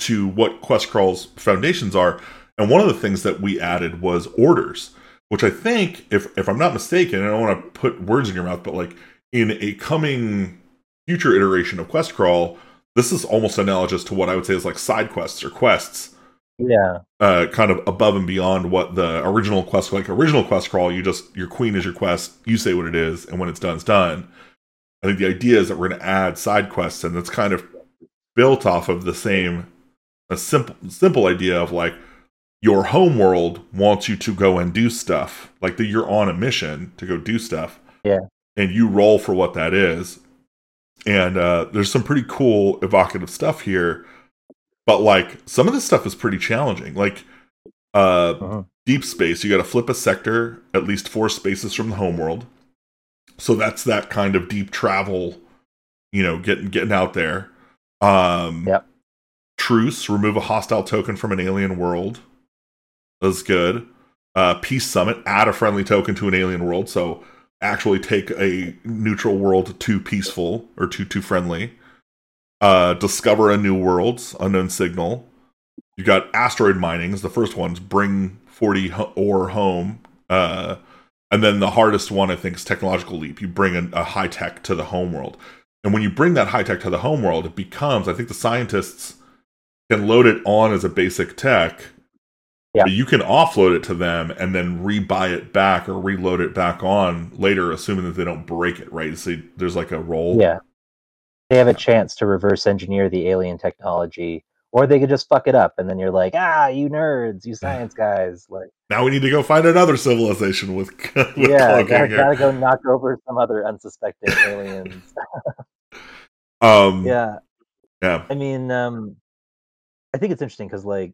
to what Quest Crawl's foundations are. And one of the things that we added was orders, which I think, if if I'm not mistaken, and I don't want to put words in your mouth, but like in a coming future iteration of Quest Crawl, this is almost analogous to what I would say is like side quests or quests. Yeah. Uh, kind of above and beyond what the original quest, like original Quest Crawl, you just your queen is your quest, you say what it is, and when it's done, it's done. I think the idea is that we're going to add side quests, and that's kind of built off of the same a simple simple idea of like your home world wants you to go and do stuff like that you're on a mission to go do stuff yeah and you roll for what that is and uh, there's some pretty cool evocative stuff here but like some of this stuff is pretty challenging. Like uh, uh-huh. deep space you got to flip a sector at least four spaces from the homeworld so that's that kind of deep travel you know getting getting out there. Um yep. truce remove a hostile token from an alien world. That's good. Uh peace summit add a friendly token to an alien world. So actually take a neutral world to peaceful or to too friendly. Uh, discover a new world, unknown signal. You got asteroid minings. The first one's bring forty ore home. Uh, and then the hardest one, I think, is technological leap. You bring a, a high tech to the home world, and when you bring that high tech to the home world, it becomes. I think the scientists can load it on as a basic tech, yeah. You can offload it to them and then rebuy it back or reload it back on later, assuming that they don't break it, right? So there's like a roll. Yeah. They have a chance to reverse engineer the alien technology, or they could just fuck it up, and then you're like, ah, you nerds, you science guys. Like now we need to go find another civilization with, with yeah, gotta, gotta, go knock over some other unsuspecting aliens. um, yeah, yeah. I mean, um, I think it's interesting because like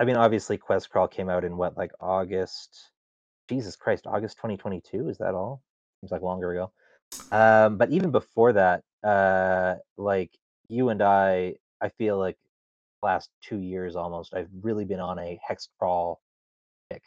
I mean, obviously, Quest Crawl came out in what, like August? Jesus Christ, August 2022? Is that all? Seems like longer ago. Um, but even before that, uh, like you and I, I feel like last two years almost, I've really been on a hex crawl kick.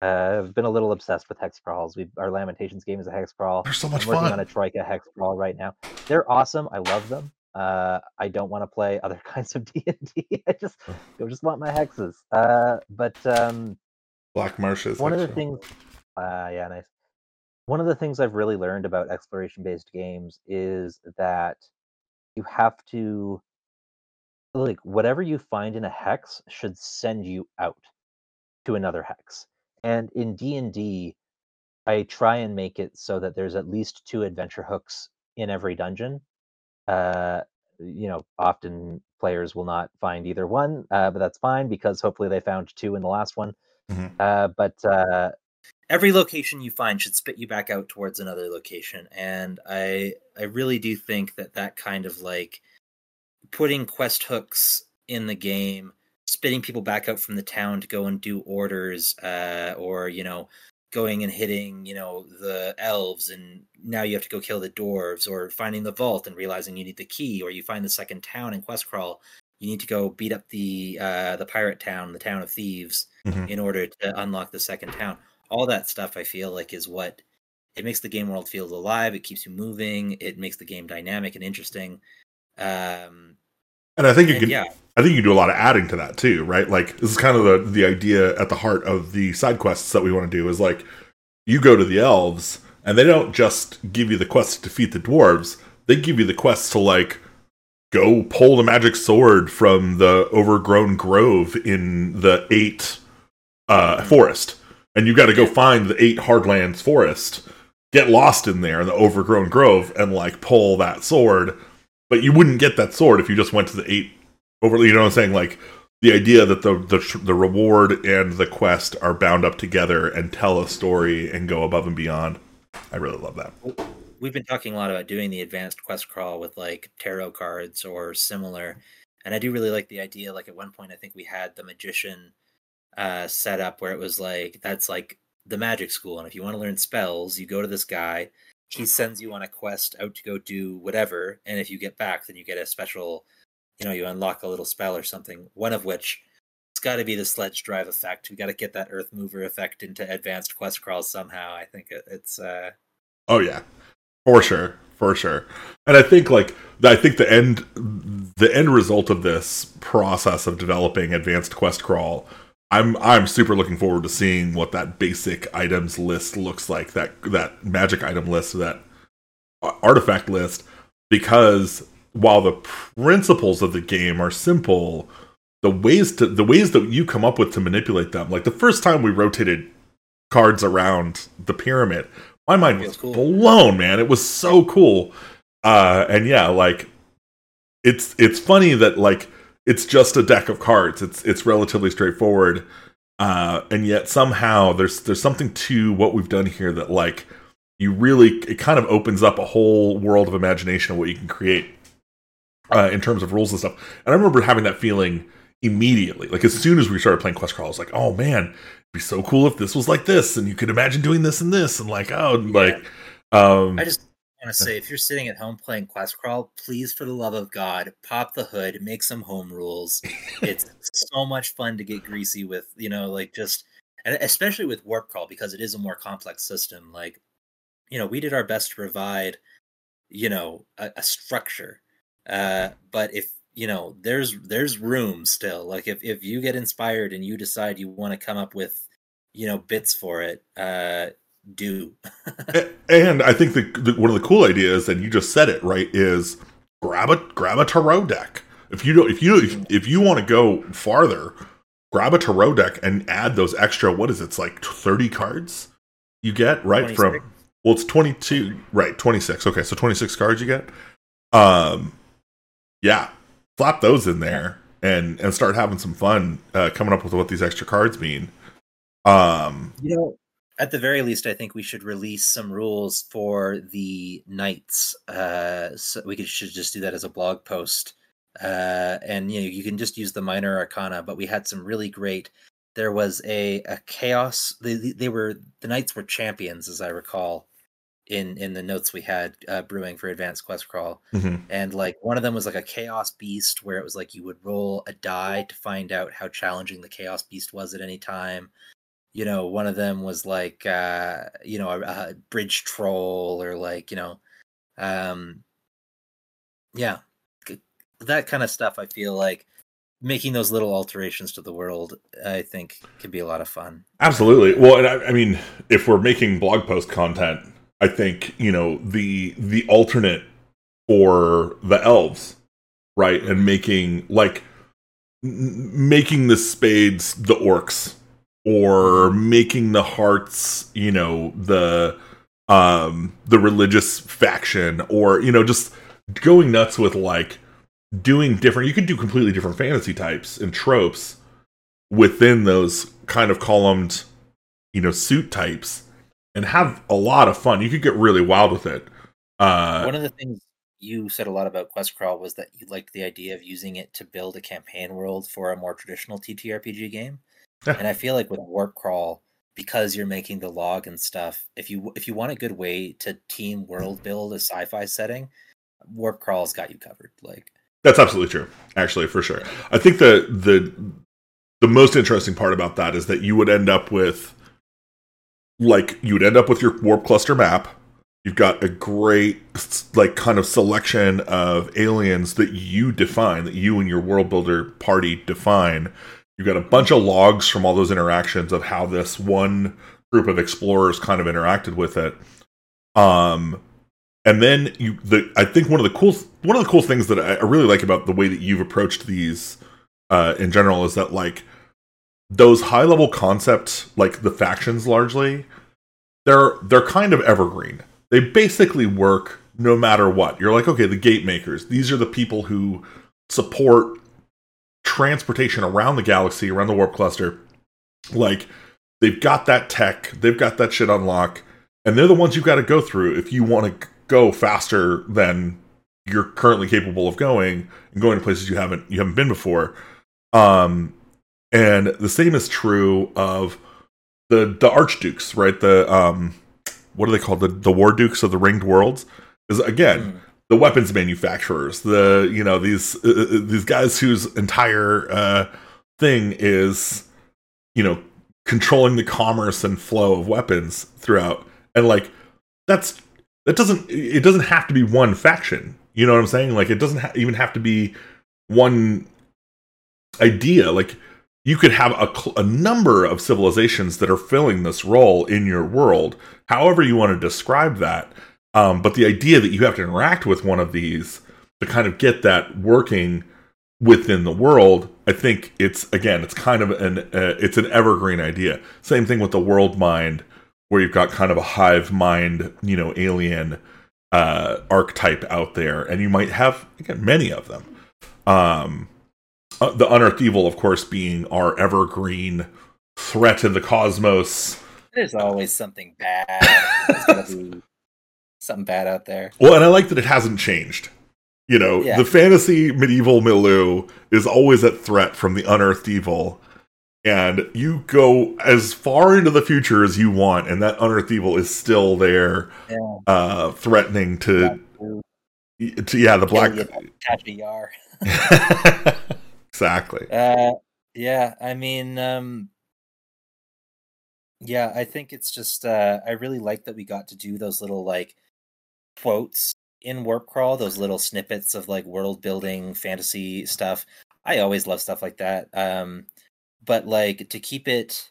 Uh, I've been a little obsessed with hex crawls. We our Lamentations game is a hex crawl. They're so much I'm working fun. on a Troika hex crawl right now. They're awesome. I love them. Uh, I don't want to play other kinds of D and. I just I just want my hexes. Uh, but um, Black Marshes. One of the things. Uh, yeah, nice. One of the things I've really learned about exploration-based games is that you have to like whatever you find in a hex should send you out to another hex. And in D&D, I try and make it so that there's at least two adventure hooks in every dungeon uh, you know, often players will not find either one, uh, but that's fine because hopefully they found two in the last one. Mm-hmm. Uh, but uh, every location you find should spit you back out towards another location, and I I really do think that that kind of like putting quest hooks in the game, spitting people back out from the town to go and do orders, uh, or you know going and hitting, you know, the elves and now you have to go kill the dwarves or finding the vault and realizing you need the key or you find the second town in quest crawl you need to go beat up the uh the pirate town the town of thieves mm-hmm. in order to unlock the second town all that stuff i feel like is what it makes the game world feel alive it keeps you moving it makes the game dynamic and interesting um and i think you can yeah I think you do a lot of adding to that too, right? Like this is kind of the the idea at the heart of the side quests that we want to do is like you go to the elves and they don't just give you the quest to defeat the dwarves, they give you the quest to like go pull the magic sword from the overgrown grove in the eight uh forest. And you got to go find the eight hardlands forest, get lost in there in the overgrown grove and like pull that sword. But you wouldn't get that sword if you just went to the eight overly you know what i'm saying? Like the idea that the, the the reward and the quest are bound up together and tell a story and go above and beyond. I really love that. We've been talking a lot about doing the advanced quest crawl with like tarot cards or similar. And i do really like the idea like at one point i think we had the magician uh set up where it was like that's like the magic school and if you want to learn spells you go to this guy he sends you on a quest out to go do whatever and if you get back then you get a special you know you unlock a little spell or something one of which it's got to be the sledge drive effect. We got to get that Earth Mover effect into advanced quest crawls somehow. I think it, it's. Uh... Oh yeah, for sure, for sure. And I think like I think the end the end result of this process of developing advanced quest crawl. I'm I'm super looking forward to seeing what that basic items list looks like. That that magic item list, that artifact list, because while the principles of the game are simple, the ways to the ways that you come up with to manipulate them. Like the first time we rotated cards around the pyramid, my mind was cool. blown, man. It was so cool. Uh and yeah, like it's it's funny that like it's just a deck of cards. It's it's relatively straightforward. Uh and yet somehow there's there's something to what we've done here that like you really it kind of opens up a whole world of imagination of what you can create uh, in terms of rules and stuff. And I remember having that feeling immediately. Like as soon as we started playing Quest Crawl, I was like, oh man, it'd be so cool if this was like this, and you could imagine doing this and this, and like, oh, yeah. like. Um, I just want to say, if you're sitting at home playing Quest Crawl, please, for the love of God, pop the hood, make some home rules. it's so much fun to get greasy with, you know, like just, and especially with Warp Crawl because it is a more complex system. Like, you know, we did our best to provide, you know, a, a structure. Uh, but if you know there's there's room still like if, if you get inspired and you decide you want to come up with you know bits for it uh do and i think the, the, one of the cool ideas and you just said it right is grab a grab a tarot deck if you don't if you if, if you want to go farther grab a tarot deck and add those extra what is it it's like 30 cards you get right 26. from well it's 22 right 26 okay so 26 cards you get um yeah slap those in there and and start having some fun uh, coming up with what these extra cards mean. Um, you know, at the very least, I think we should release some rules for the knights. Uh, so we could, should just do that as a blog post. Uh, and you know, you can just use the minor arcana, but we had some really great. There was a, a chaos. They, they were the knights were champions, as I recall, in in the notes we had uh, brewing for advanced quest crawl mm-hmm. and like one of them was like a chaos beast where it was like you would roll a die to find out how challenging the chaos beast was at any time you know one of them was like uh you know a, a bridge troll or like you know um yeah that kind of stuff i feel like making those little alterations to the world i think can be a lot of fun. Absolutely. Well and I, I mean if we're making blog post content I think you know the the alternate for the elves, right, and making like making the spades the orcs or making the hearts you know the um the religious faction or you know just going nuts with like doing different you could do completely different fantasy types and tropes within those kind of columned you know suit types and have a lot of fun. You could get really wild with it. Uh, One of the things you said a lot about Quest Crawl was that you liked the idea of using it to build a campaign world for a more traditional TTRPG game. And I feel like with Warp Crawl, because you're making the log and stuff, if you if you want a good way to team world build a sci-fi setting, Warp Crawl's got you covered. Like that's absolutely true, actually, for sure. I think the the the most interesting part about that is that you would end up with like you'd end up with your warp cluster map. You've got a great like kind of selection of aliens that you define, that you and your world builder party define. You've got a bunch of logs from all those interactions of how this one group of explorers kind of interacted with it. Um, and then you, the I think one of the cool one of the cool things that I, really like about the way that you've approached these uh, in general is that like those high level concepts, like the factions largely, they're they're kind of evergreen. They basically work no matter what. You're like, okay, the gate makers, these are the people who support transportation around the galaxy, around the warp cluster. Like they've got that tech, they've got that shit unlock, and they're the ones you've got to go through if you want to go faster than you're currently capable of going and going to places you haven't you haven't been before. Um and the same is true of the the archdukes, right? The um, what are they called? The the war dukes of the ringed worlds. Is again mm. The weapons manufacturers. The you know these uh, uh, these guys whose entire uh, thing is, you know, controlling the commerce and flow of weapons throughout, and like that's that doesn't it doesn't have to be one faction. You know what I'm saying? Like it doesn't ha- even have to be one idea. Like you could have a, a number of civilizations that are filling this role in your world, however you want to describe that. Um, but the idea that you have to interact with one of these to kind of get that working within the world, I think it's again, it's kind of an uh, it's an evergreen idea. Same thing with the world mind, where you've got kind of a hive mind, you know, alien uh, archetype out there, and you might have again many of them. Um, uh, the unearthed evil, of course, being our evergreen threat in the cosmos. There's always something bad. Be something bad out there. Well, and I like that it hasn't changed. You know, yeah. the fantasy medieval milieu is always at threat from the unearthed evil. And you go as far into the future as you want, and that unearthed evil is still there, yeah. uh, threatening to, yeah, to yeah, the black yar. exactly. Uh, yeah, I mean, um, yeah, I think it's just uh, I really like that we got to do those little like quotes in warp crawl those little snippets of like world building fantasy stuff. I always love stuff like that um but like to keep it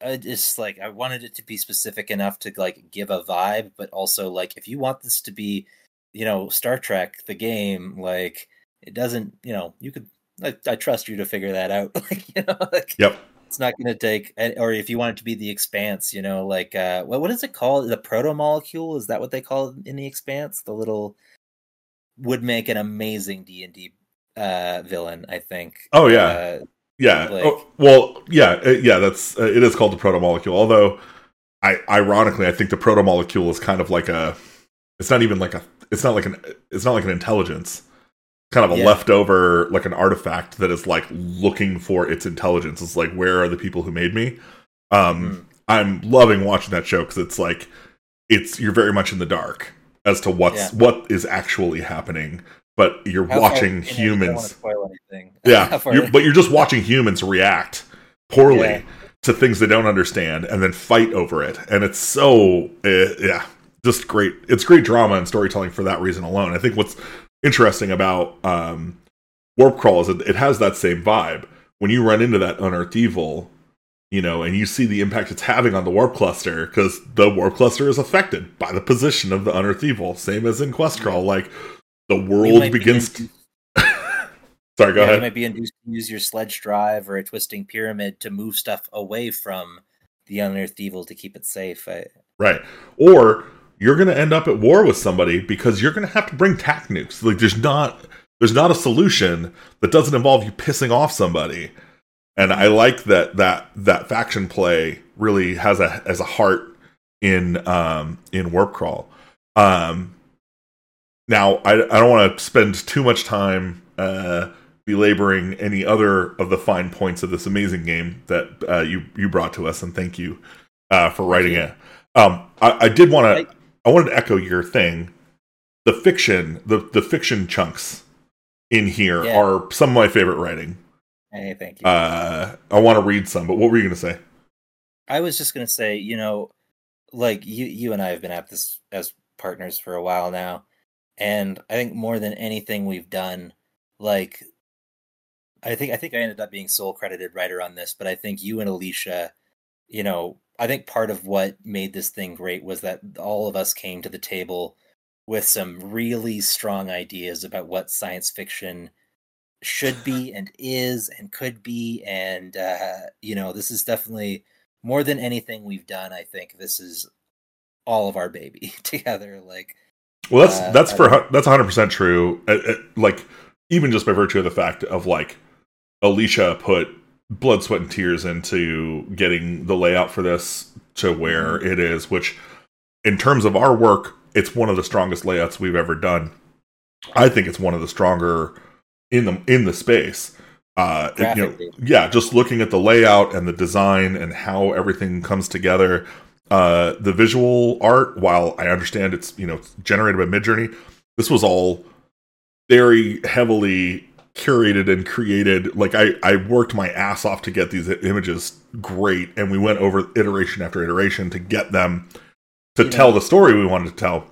I just like i wanted it to be specific enough to like give a vibe but also like if you want this to be you know star trek the game like it doesn't you know you could i, I trust you to figure that out like you know like, yep it's not going to take or if you want it to be the expanse you know like uh what, what is it called? The proto molecule is that what they call it in the expanse? The little would make an amazing d&d uh villain i think. Oh yeah. Uh, yeah. like, oh, well yeah uh, yeah that's uh, it is called the proto molecule although i ironically i think the proto molecule is kind of like a it's not even like a it's not like an it's not like an intelligence kind of a yeah. leftover like an artifact that is like looking for its intelligence it's like where are the people who made me um mm. i'm loving watching that show because it's like it's you're very much in the dark as to what's yeah. what is actually happening but you're How watching far, humans yeah you're, but you're just watching humans react poorly yeah. to things they don't understand and then fight over it and it's so uh, yeah just great it's great drama and storytelling for that reason alone i think what's interesting about um, Warp Crawl is it has that same vibe. When you run into that unearthed evil, you know, and you see the impact it's having on the warp cluster, because the warp cluster is affected by the position of the unearthed evil, same as in Quest Crawl. Like the world begins. Be to... Sorry, go yeah, ahead. You might be induced to use your sledge drive or a twisting pyramid to move stuff away from the unearthed evil to keep it safe. I... Right, or you're going to end up at war with somebody because you're going to have to bring tac nukes. Like there's not there's not a solution that doesn't involve you pissing off somebody. And I like that that that faction play really has a as a heart in um in warp crawl. Um now I I don't want to spend too much time uh belaboring any other of the fine points of this amazing game that uh, you you brought to us and thank you uh, for writing it. Um, I, I did want to I wanted to echo your thing. The fiction, the the fiction chunks in here yeah. are some of my favorite writing. Hey, thank you. Uh, I want to read some, but what were you going to say? I was just going to say, you know, like you you and I have been at this as partners for a while now, and I think more than anything we've done, like I think I think I ended up being sole credited writer on this, but I think you and Alicia, you know, I think part of what made this thing great was that all of us came to the table with some really strong ideas about what science fiction should be and is and could be. And uh, you know this is definitely more than anything we've done i think. This is all of our baby together like well that's uh, that's for that's 100% true. It, it, like even just by virtue of the fact of like alicia put blood, sweat, and tears into getting the layout for this to where mm-hmm. it is, which in terms of our work, it's one of the strongest layouts we've ever done. I think it's one of the stronger in the in the space. Uh, it, you know, yeah, just looking at the layout and the design and how everything comes together. Uh, the visual art, while I understand it's you know generated by Midjourney, this was all very heavily curated and created like I, I worked my ass off to get these images great and we went over iteration after iteration to get them to you tell know, the story we wanted to tell.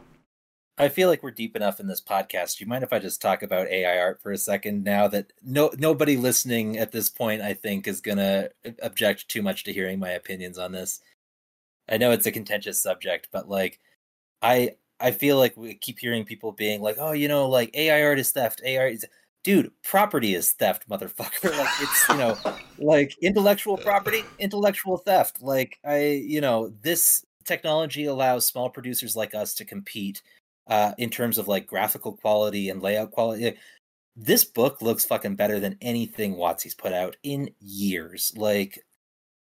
I feel like we're deep enough in this podcast. Do you mind if i just talk about ai art for a second now that no nobody listening at this point i think is gonna object too much to hearing my opinions on this? I know it's a contentious subject but like i i feel like we keep hearing people being like oh you know like ai art is theft. Ai is dude, property is theft, motherfucker. like it's you know, like intellectual property, intellectual theft. Like I, you know, this technology allows small producers like us to compete uh, in terms of like graphical quality and layout quality. This book looks fucking better than anything WotC's put out in years. Like,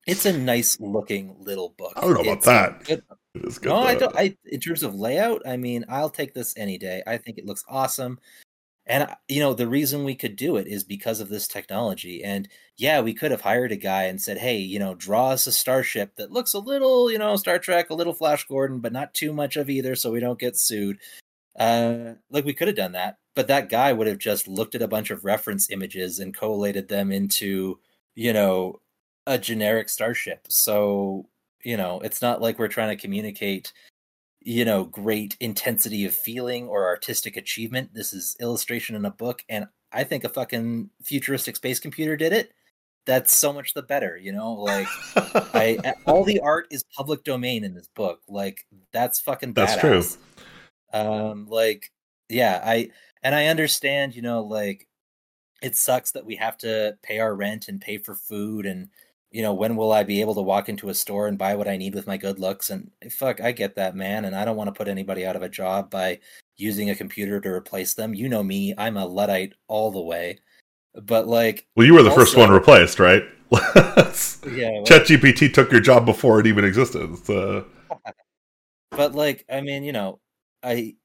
it's a nice looking little book. I don't know it's about that. Good, it is good. No, I don't. I in terms of layout, I mean, I'll take this any day. I think it looks awesome. And uh, you know, the reason we could do it is because of this technology. And yeah, we could have hired a guy and said, "Hey, you know, draw us a starship that looks a little, you know, Star Trek, a little Flash Gordon, but not too much of either, so we don't get sued." Uh, like we could have done that, but that guy would have just looked at a bunch of reference images and collated them into, you know, a generic starship. So, you know, it's not like we're trying to communicate you know great intensity of feeling or artistic achievement. This is illustration in a book and i think a fucking futuristic space computer did it. That's so much the better you know like i all the art is public domain in this book. Like that's fucking badass. that's true. um like yeah i and i understand you know like it sucks that we have to pay our rent and pay for food and you know, when will I be able to walk into a store and buy what I need with my good looks? And fuck, I get that, man. And I don't want to put anybody out of a job by using a computer to replace them. You know me, I'm a Luddite all the way. But like, well, you were the also, first one replaced, right? yeah. Well, ChatGPT took your job before it even existed. So. but like, I mean, you know, I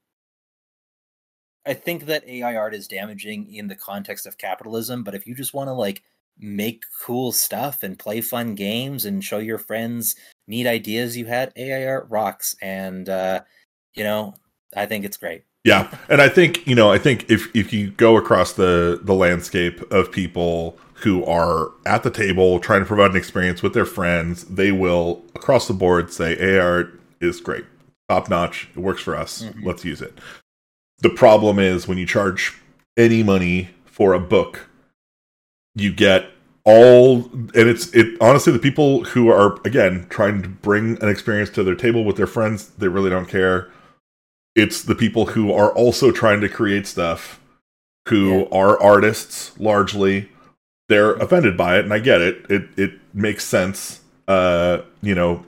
I think that AI art is damaging in the context of capitalism. But if you just want to like make cool stuff and play fun games and show your friends neat ideas you had, AI art rocks. And uh, you know, I think it's great. Yeah, and I think you know, I think if if you go across the the landscape of people who are at the table trying to provide an experience with their friends, they will across the board say AI art is great, top notch, it works for us. Mm-hmm. Let's use it. The problem is when you charge any money for a book you get all and it's it honestly the people who are again trying to bring an experience to their table with their friends they really don't care. It's the people who are also trying to create stuff who yeah. are artists largely. They're offended by it and i get it. It it makes sense. Uh you know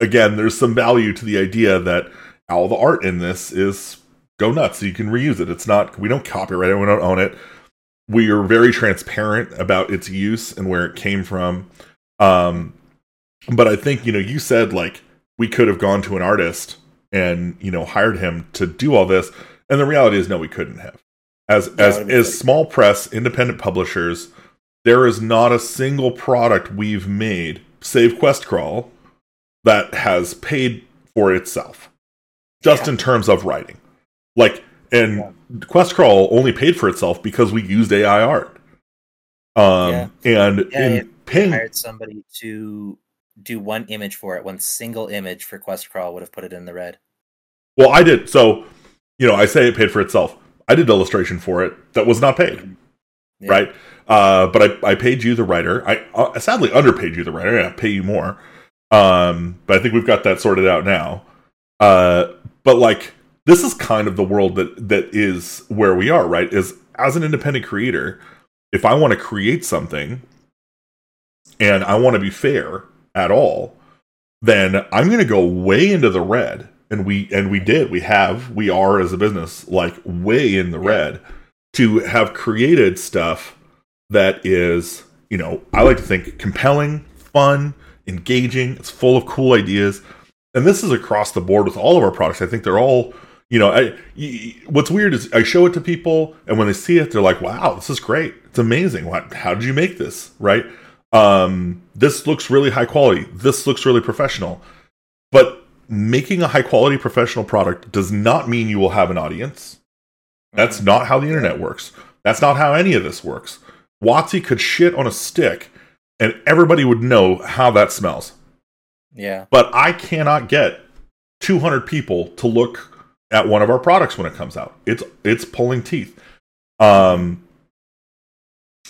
again there's some value to the idea that all the art in this is go nuts. So you can reuse it. It's not we don't copyright it. We don't own it we are very transparent about its use and where it came from. Um, but I think you know you said like we could have gone to an artist and you know hired him to do all this, and the reality is no, we couldn't have. As as as small press independent publishers, there is not a single product we've made, save Quest Crawl, that has paid for itself, just yeah. in terms of writing. Like and yeah. Quest Crawl only paid for itself because we used AI art. Um, yeah. and yeah, in Ping hired somebody to do one image for it, one single image for Quest Crawl would have put it in the red. Well, I did. So, you know, I say it paid for itself. I did illustration for it that was not paid, yeah. right? Uh, but I, I paid you the writer. I uh, sadly underpaid you the writer. I pay you more. Um, but I think we've got that sorted out now. Uh, but like this is kind of the world that that is where we are, right? Is as an independent creator, if I want to create something and I want to be fair at all, then I'm going to go way into the red. And we and we did. We have we are as a business like way in the red to have created stuff that is you know i like to think compelling fun engaging. It's full of cool ideas. And this is across the board with all of our products. I think they're all you know, I, what's weird is I show it to people, and when they see it, they're like, "Wow, this is great! It's amazing! What? How did you make this? Right? Um, this looks really high quality. This looks really professional." But making a high quality professional product does not mean you will have an audience. That's not how the internet works. That's not how any of this works. WotC could shit on a stick and everybody would know how that smells. Yeah. But I cannot get 200 people to look at one of our products when it comes out. It's it's pulling teeth. Um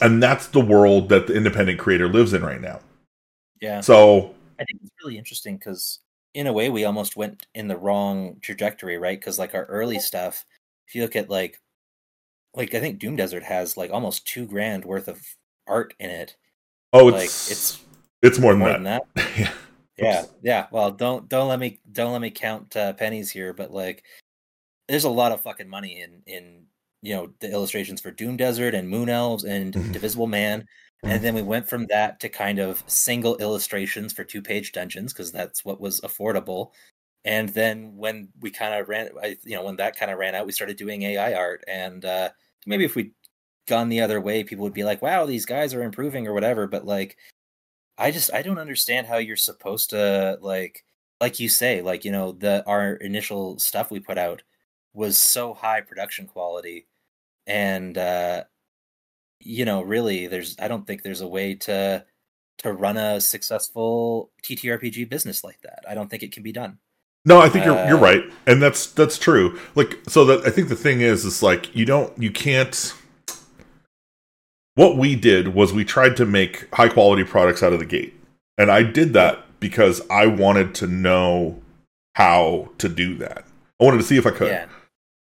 and that's the world that the independent creator lives in right now. Yeah. So I think it's really interesting cuz in a way we almost went in the wrong trajectory, right? Cuz like our early stuff, if you look at like like I think Doom Desert has like almost 2 grand worth of art in it. Oh, it's like, it's it's more than more that. Than that. yeah. Yeah, yeah. Well, don't don't let me don't let me count uh, pennies here, but like, there's a lot of fucking money in in you know the illustrations for Doom Desert and Moon Elves and mm-hmm. Divisible Man, mm-hmm. and then we went from that to kind of single illustrations for two page dungeons because that's what was affordable. And then when we kind of ran, you know, when that kind of ran out, we started doing AI art, and uh, maybe if we'd gone the other way, people would be like, "Wow, these guys are improving" or whatever. But like, I just I don't understand how you're supposed to like like you say, like, you know, the our initial stuff we put out was so high production quality and uh you know, really there's I don't think there's a way to to run a successful TTRPG business like that. I don't think it can be done. No, I think you're uh, you're right, and that's that's true. Like, so that I think the thing is, is like you don't, you can't. What we did was we tried to make high quality products out of the gate, and I did that because I wanted to know how to do that. I wanted to see if I could. Yeah.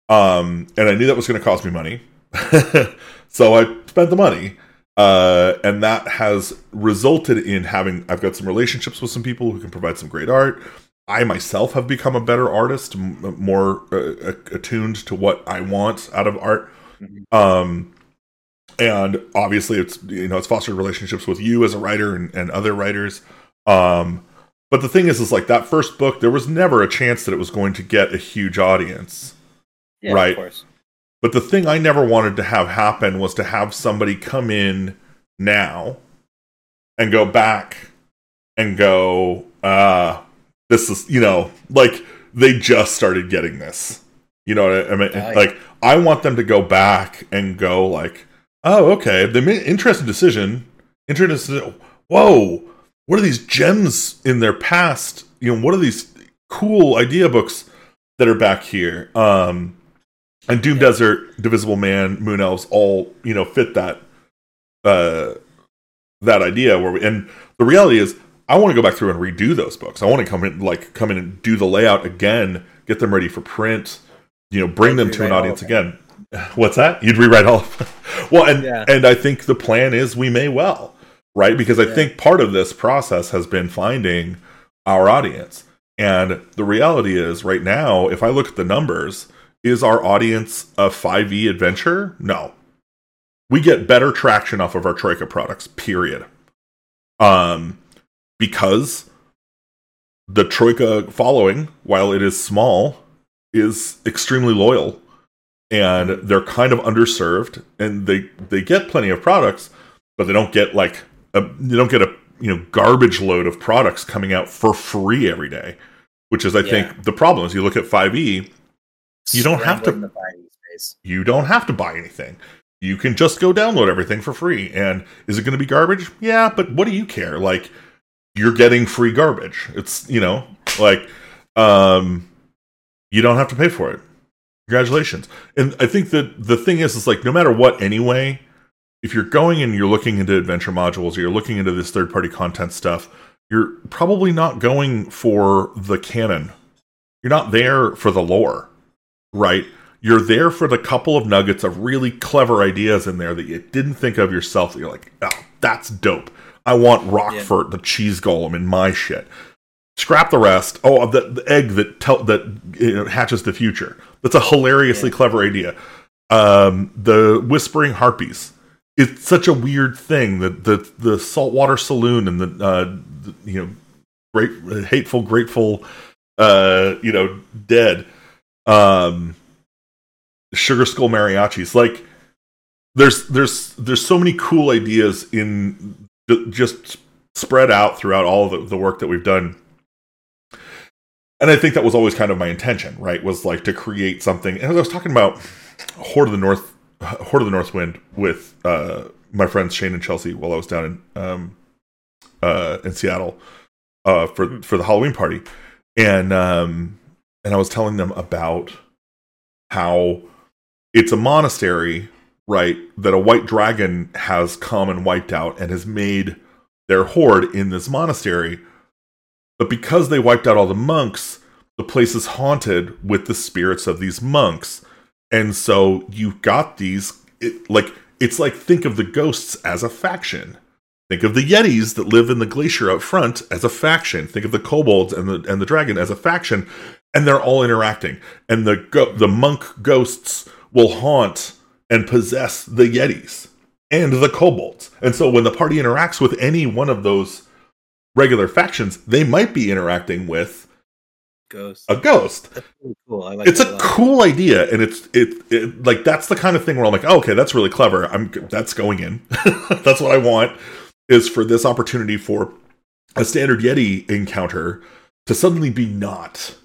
Um, and I knew that was going to cost me money, so I spent the money. Uh, and that has resulted in having I've got some relationships with some people who can provide some great art. I myself have become a better artist, m- more uh, attuned to what I want out of art. Mm-hmm. Um, and obviously, it's you know it's fostered relationships with you as a writer and, and other writers. Um, but the thing is, is like that first book, there was never a chance that it was going to get a huge audience, yeah, right? But the thing I never wanted to have happen was to have somebody come in now and go back and go, uh, this is you know like they just started getting this. You know what i mean? Oh, like i want them to go back and go like oh okay they made an interesting decision. Interesting whoa what are these gems in their past? You know what are these cool idea books that are back here? Um and doom desert divisible man moon elves all you know fit that uh that idea where we, and the reality is I want to go back through and redo those books. I want to come in, like, come in and do the layout again, get them ready for print. You know, bring them to an audience again. What's that? You'd rewrite all. Of well, and yeah. and I think the plan is we may well, right? Because I yeah. think part of this process has been finding our audience. And the reality is, right now, if I look at the numbers, is our audience a 5e adventure? No. We get better traction off of our Troika products, period. Um, because the Troika following, while it is small, is extremely loyal and they're kind of underserved and they they get plenty of products but they don't get like a, they don't get a you know garbage load of products coming out for free every day which is i yeah. think the problem is you look at 5e you don't have to you don't have to buy anything you can just go download everything for free and is it going to be garbage yeah but what do you care like you're getting free garbage. It's you know like um, you don't have to pay for it. Congratulations. And I think that the thing is, is like no matter what, anyway, if you're going and you're looking into adventure modules or you're looking into this third party content stuff, you're probably not going for the canon. You're not there for the lore, right? You're there for the couple of nuggets of really clever ideas in there that you didn't think of yourself. That you're like, oh, that's dope. I want Roquefort, yeah. the cheese golem, in my shit. Scrap the rest. Oh, the, the egg that tell, that you know, hatches the future. That's a hilariously yeah. clever idea. Um, the whispering harpies. It's such a weird thing that the the saltwater saloon and the, uh, the you know great hateful grateful uh you know dead um sugar skull mariachis like there's there's there's so many cool ideas in just spread out throughout all the, the work that we've done and I think that was always kind of my intention, right? Was like to create something. And as I was talking about Horde of the North Horde of the north wind with uh, my friends Shane and Chelsea while I was down in um, uh, in Seattle uh, for for the Halloween party, and um, and I was telling them about how it's a monastery, right? That a white dragon has come and wiped out and has made their hoard in this monastery. But because they wiped out all the monks, the place is haunted with the spirits of these monks. And so you've got these, it, like, it's like think of the ghosts as a faction. Think of the Yetis that live in the glacier out front as a faction. Think of the kobolds and the and the dragon as a faction, and they're all interacting. And the go- the monk ghosts will haunt and possess the Yetis and the kobolds. And so when the party interacts with any one of those regular factions, they might be interacting with ghost. A ghost. Really cool. Like it's a, a cool idea, and it's it, it like that's the kind of thing where I'm like, oh, okay, that's really clever. I'm that's going in. that's what I want is for this opportunity for a standard Yeti encounter to suddenly be not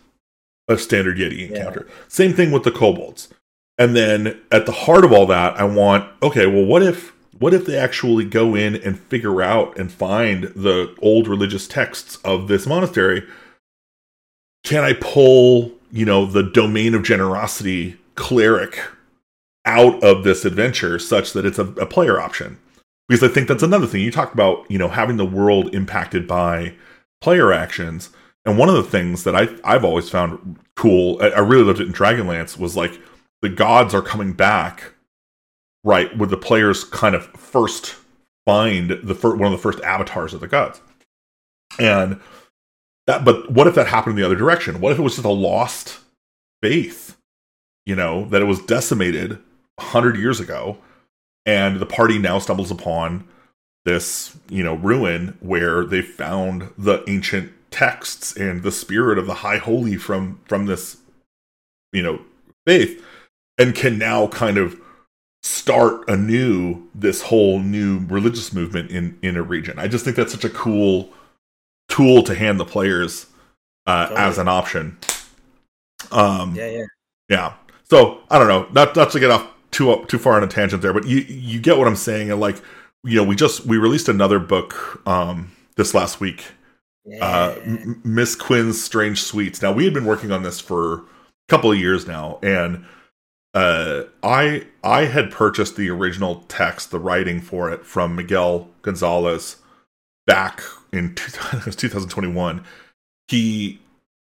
a standard Yeti encounter. Yeah. Same thing with the kobolds. And then at the heart of all that, I want okay, well, what if what if they actually go in and figure out and find the old religious texts of this monastery? Can I pull, you know, the domain of generosity cleric out of this adventure such that it's a, a player option? Because I think that's another thing. You talked about, you know, having the world impacted by player actions. And one of the things that I, I've always found cool, I, I really loved it in Dragonlance, was like the gods are coming back, right? Where the players kind of first find the one of the first avatars of the gods, and that. But what if that happened in the other direction? What if it was just a lost faith? You know that it was decimated hundred years ago, and the party now stumbles upon this you know ruin where they found the ancient texts and the spirit of the high holy from from this you know faith and can now kind of start anew this whole new religious movement in in a region. I just think that's such a cool tool to hand the players uh, totally. as an option. Um, yeah, yeah, yeah. So I don't know, not not to get off too too far on a tangent there, but you you get what I'm saying. And like, you know, we just we released another book um, this last week. Uh, yeah. Uh, Miss Quinn's Strange Sweets. Now we had been working on this for a couple of years now, and uh, I I had purchased the original text, the writing for it from Miguel Gonzalez back in 2021. He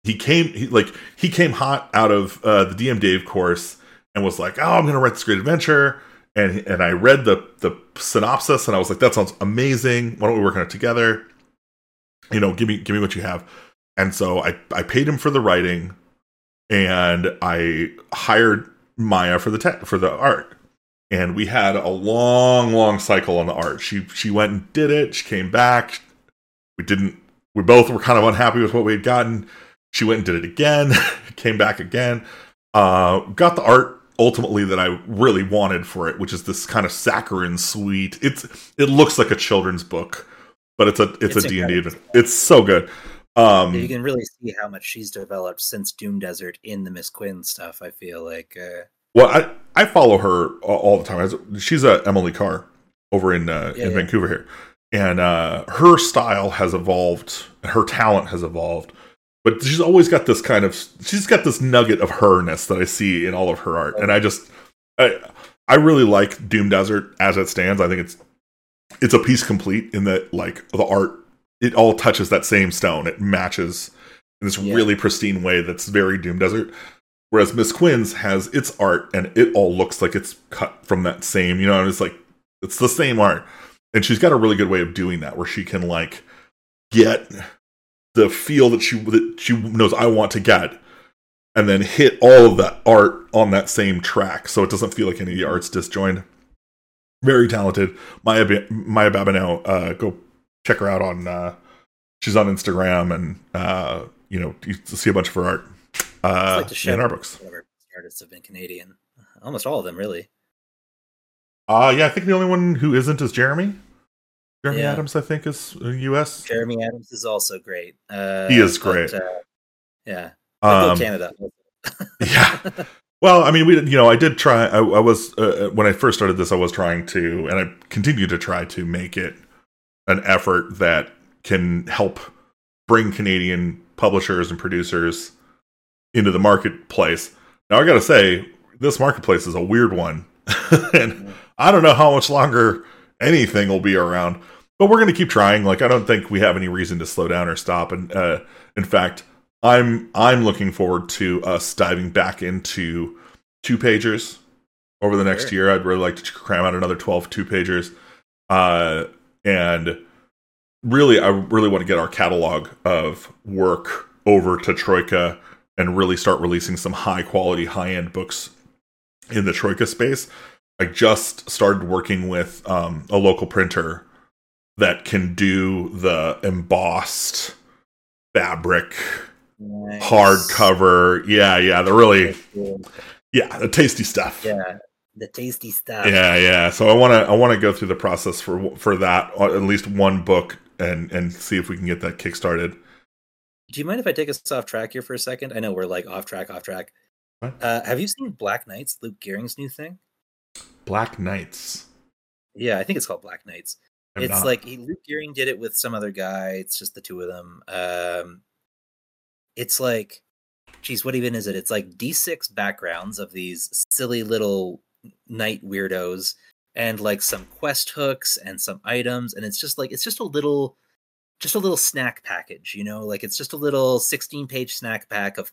he came he, like he came hot out of uh, the DM Dave course and was like, "Oh, I'm going to write this great adventure." And and I read the the synopsis and I was like, "That sounds amazing. Why don't we work on it together?" You know, give me give me what you have. And so I I paid him for the writing and I hired Maya for the te- for the art. And we had a long, long cycle on the art. She she went and did it. She came back. We didn't. We both were kind of unhappy with what we had gotten. She went and did it again. came back again. Uh, got the art ultimately that I really wanted for it, which is this kind of saccharine sweet. It's it looks like a children's book, but it's a it's, it's a D and D. It's so good. Um, you can really see how much she's developed since Doom Desert in the Miss Quinn stuff. I feel like. Uh... Well, I I follow her all the time. She's a Emily Carr over in uh, yeah, in yeah. Vancouver here, and uh, her style has evolved. Her talent has evolved, but she's always got this kind of she's got this nugget of herness that I see in all of her art, and I just I I really like Doom Desert as it stands. I think it's it's a piece complete in that like the art it all touches that same stone. It matches in this yeah. really pristine way that's very Doom Desert. Whereas Miss Quinn's has its art and it all looks like it's cut from that same, you know, and it's like it's the same art. And she's got a really good way of doing that where she can like get the feel that she that she knows I want to get and then hit all of that art on that same track so it doesn't feel like any of the art's disjoined. Very talented. Maya, Maya Babineau, uh, go check her out on uh, she's on Instagram and uh, you know you see a bunch of her art uh, like in our books. Artists have been Canadian, almost all of them really. Uh yeah, I think the only one who isn't is Jeremy. Jeremy yeah. Adams, I think, is U.S. Jeremy Adams is also great. Uh, he is great. But, uh, yeah, um, Canada. yeah, Well, I mean, we you know, I did try. I, I was uh, uh, when I first started this, I was trying to, and I continue to try to make it an effort that can help bring Canadian publishers and producers into the marketplace. Now, I got to say, this marketplace is a weird one, and I don't know how much longer anything will be around. But we're going to keep trying. Like, I don't think we have any reason to slow down or stop. And uh, in fact, I'm I'm looking forward to us diving back into two pagers over the next sure. year. I'd really like to cram out another 12 two pagers. Uh, and really, I really want to get our catalog of work over to Troika and really start releasing some high quality, high end books in the Troika space. I just started working with um, a local printer that can do the embossed fabric nice. hardcover. Yeah, yeah, they're really yeah, the tasty stuff. Yeah, the tasty stuff. Yeah, yeah. So I want to I want to go through the process for for that uh, at least one book and and see if we can get that kickstarted. Do you mind if I take us off track here for a second? I know we're like off track, off track. Uh, have you seen Black Knights, Luke Gearing's new thing? Black Knights. Yeah, I think it's called Black Knights. I'm it's not. like he, Luke Gearing did it with some other guy. It's just the two of them. Um, it's like, geez, what even is it? It's like D6 backgrounds of these silly little knight weirdos and like some quest hooks and some items. And it's just like, it's just a little, just a little snack package, you know, like it's just a little 16 page snack pack of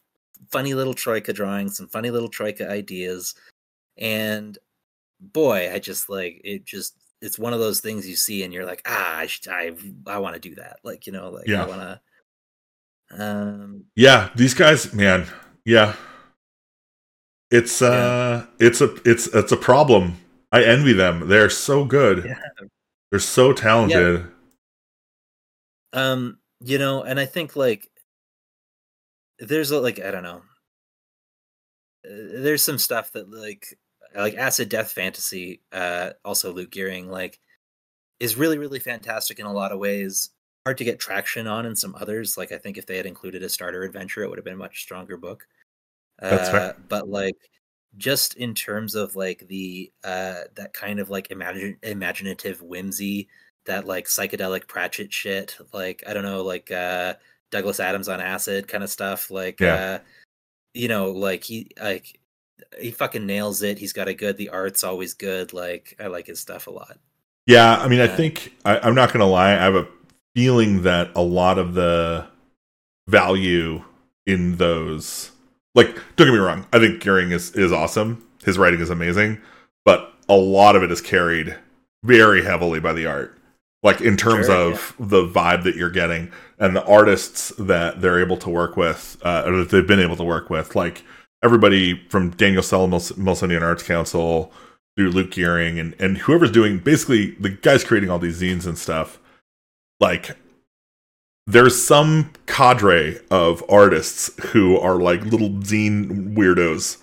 funny little Troika drawings, some funny little Troika ideas. And boy, I just like it just it's one of those things you see and you're like, ah, I I, I want to do that. Like, you know, like yeah. I want to. Um. Yeah, these guys, man. Yeah. It's uh, yeah. it's a it's it's a problem. I envy them. They're so good. Yeah. They're so talented. Yeah. Um, you know, and I think like there's a, like I don't know. There's some stuff that like like acid death fantasy uh also luke gearing like is really really fantastic in a lot of ways hard to get traction on in some others like i think if they had included a starter adventure it would have been a much stronger book That's uh, but like just in terms of like the uh that kind of like imagine imaginative whimsy that like psychedelic pratchett shit like i don't know like uh douglas adams on acid kind of stuff like yeah. uh you know like he like he fucking nails it. He's got a good. The art's always good. Like I like his stuff a lot. Yeah, I mean, I think I, I'm not gonna lie. I have a feeling that a lot of the value in those, like, don't get me wrong. I think Gearing is is awesome. His writing is amazing, but a lot of it is carried very heavily by the art. Like in terms sure, of yeah. the vibe that you're getting and the artists that they're able to work with, uh, or that they've been able to work with, like everybody from Daniel Sell, Millennium Arts Council, through Luke Gearing, and, and whoever's doing basically the guys creating all these zines and stuff, like there's some cadre of artists who are like little zine weirdos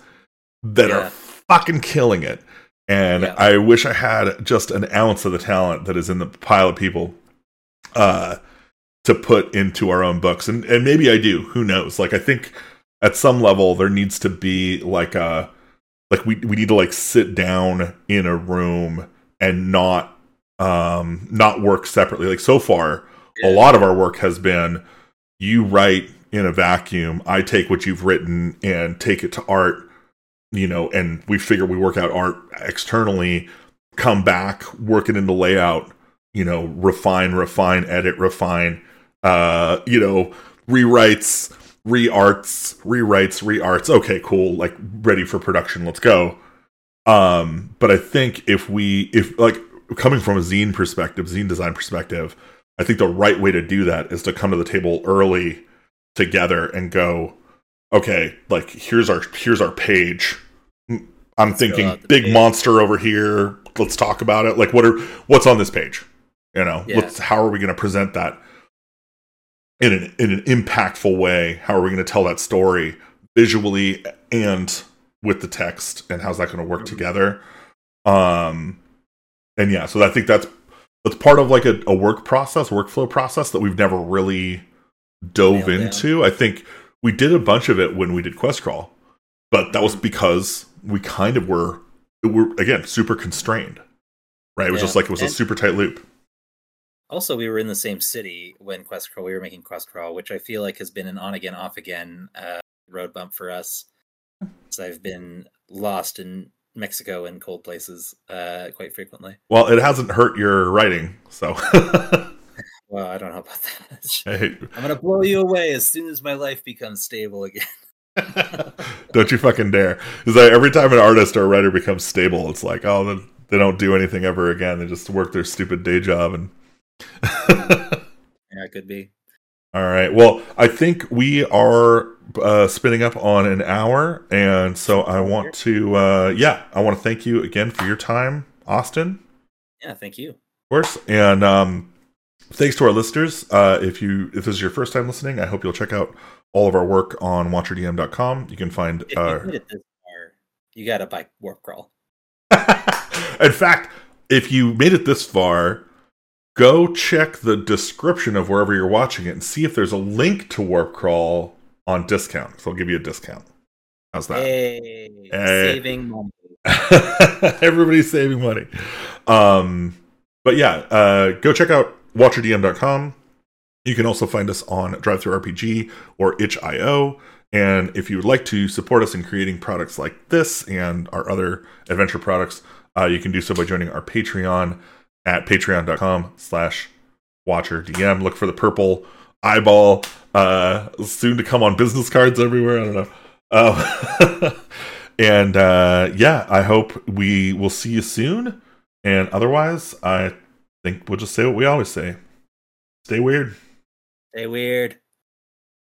that yeah. are fucking killing it. And yeah. I wish I had just an ounce of the talent that is in the pile of people uh, to put into our own books. And and maybe I do. Who knows? Like I think at some level there needs to be like a like we we need to like sit down in a room and not um not work separately like so far a lot of our work has been you write in a vacuum i take what you've written and take it to art you know and we figure we work out art externally come back work it into layout you know refine refine edit refine uh you know rewrites re-arts, rewrites, re-arts. Okay, cool. Like ready for production. Let's go. Um, but I think if we if like coming from a zine perspective, zine design perspective, I think the right way to do that is to come to the table early together and go, okay, like here's our here's our page. I'm thinking big page. monster over here. Let's talk about it. Like what are what's on this page? You know, yeah. let's how are we going to present that? in an in an impactful way. How are we going to tell that story visually and with the text, and how's that going to work mm-hmm. together? Um, and yeah, so I think that's that's part of like a, a work process, workflow process that we've never really dove Nailed into. Down. I think we did a bunch of it when we did Quest Crawl. but that was because we kind of were were again super constrained. Right? It was yeah. just like it was and a super tight loop. Also, we were in the same city when Quest Crawl. We were making Quest Crawl, which I feel like has been an on again, off again uh, road bump for us. So I've been lost in Mexico and cold places uh, quite frequently. Well, it hasn't hurt your writing, so. well, I don't know about that. Hey. I'm gonna blow you away as soon as my life becomes stable again. don't you fucking dare! Because like every time an artist or a writer becomes stable, it's like, oh, then they don't do anything ever again. They just work their stupid day job and. yeah, it could be. All right. Well, I think we are uh, spinning up on an hour, and so I want to, uh, yeah, I want to thank you again for your time, Austin. Yeah, thank you. Of course, and um, thanks to our listeners. Uh, if you if this is your first time listening, I hope you'll check out all of our work on WatcherDM.com. You can find. If uh, you, far, you gotta buy Warp Crawl. In fact, if you made it this far, go check the description of wherever you're watching it and see if there's a link to Warp Crawl on discount. So I'll give you a discount. How's that? Hey, hey. saving money. Everybody's saving money. Um, but yeah, uh, go check out watcherdm.com. You can also find us on DriveThruRPG or itch.io. And if you would like to support us in creating products like this and our other adventure products, uh, you can do so by joining our Patreon at patreon.com slash watcher DM. Look for the purple eyeball uh, soon to come on business cards everywhere. I don't know. Uh, and uh, yeah, I hope we will see you soon. And otherwise, I think we'll just say what we always say stay weird. Stay weird.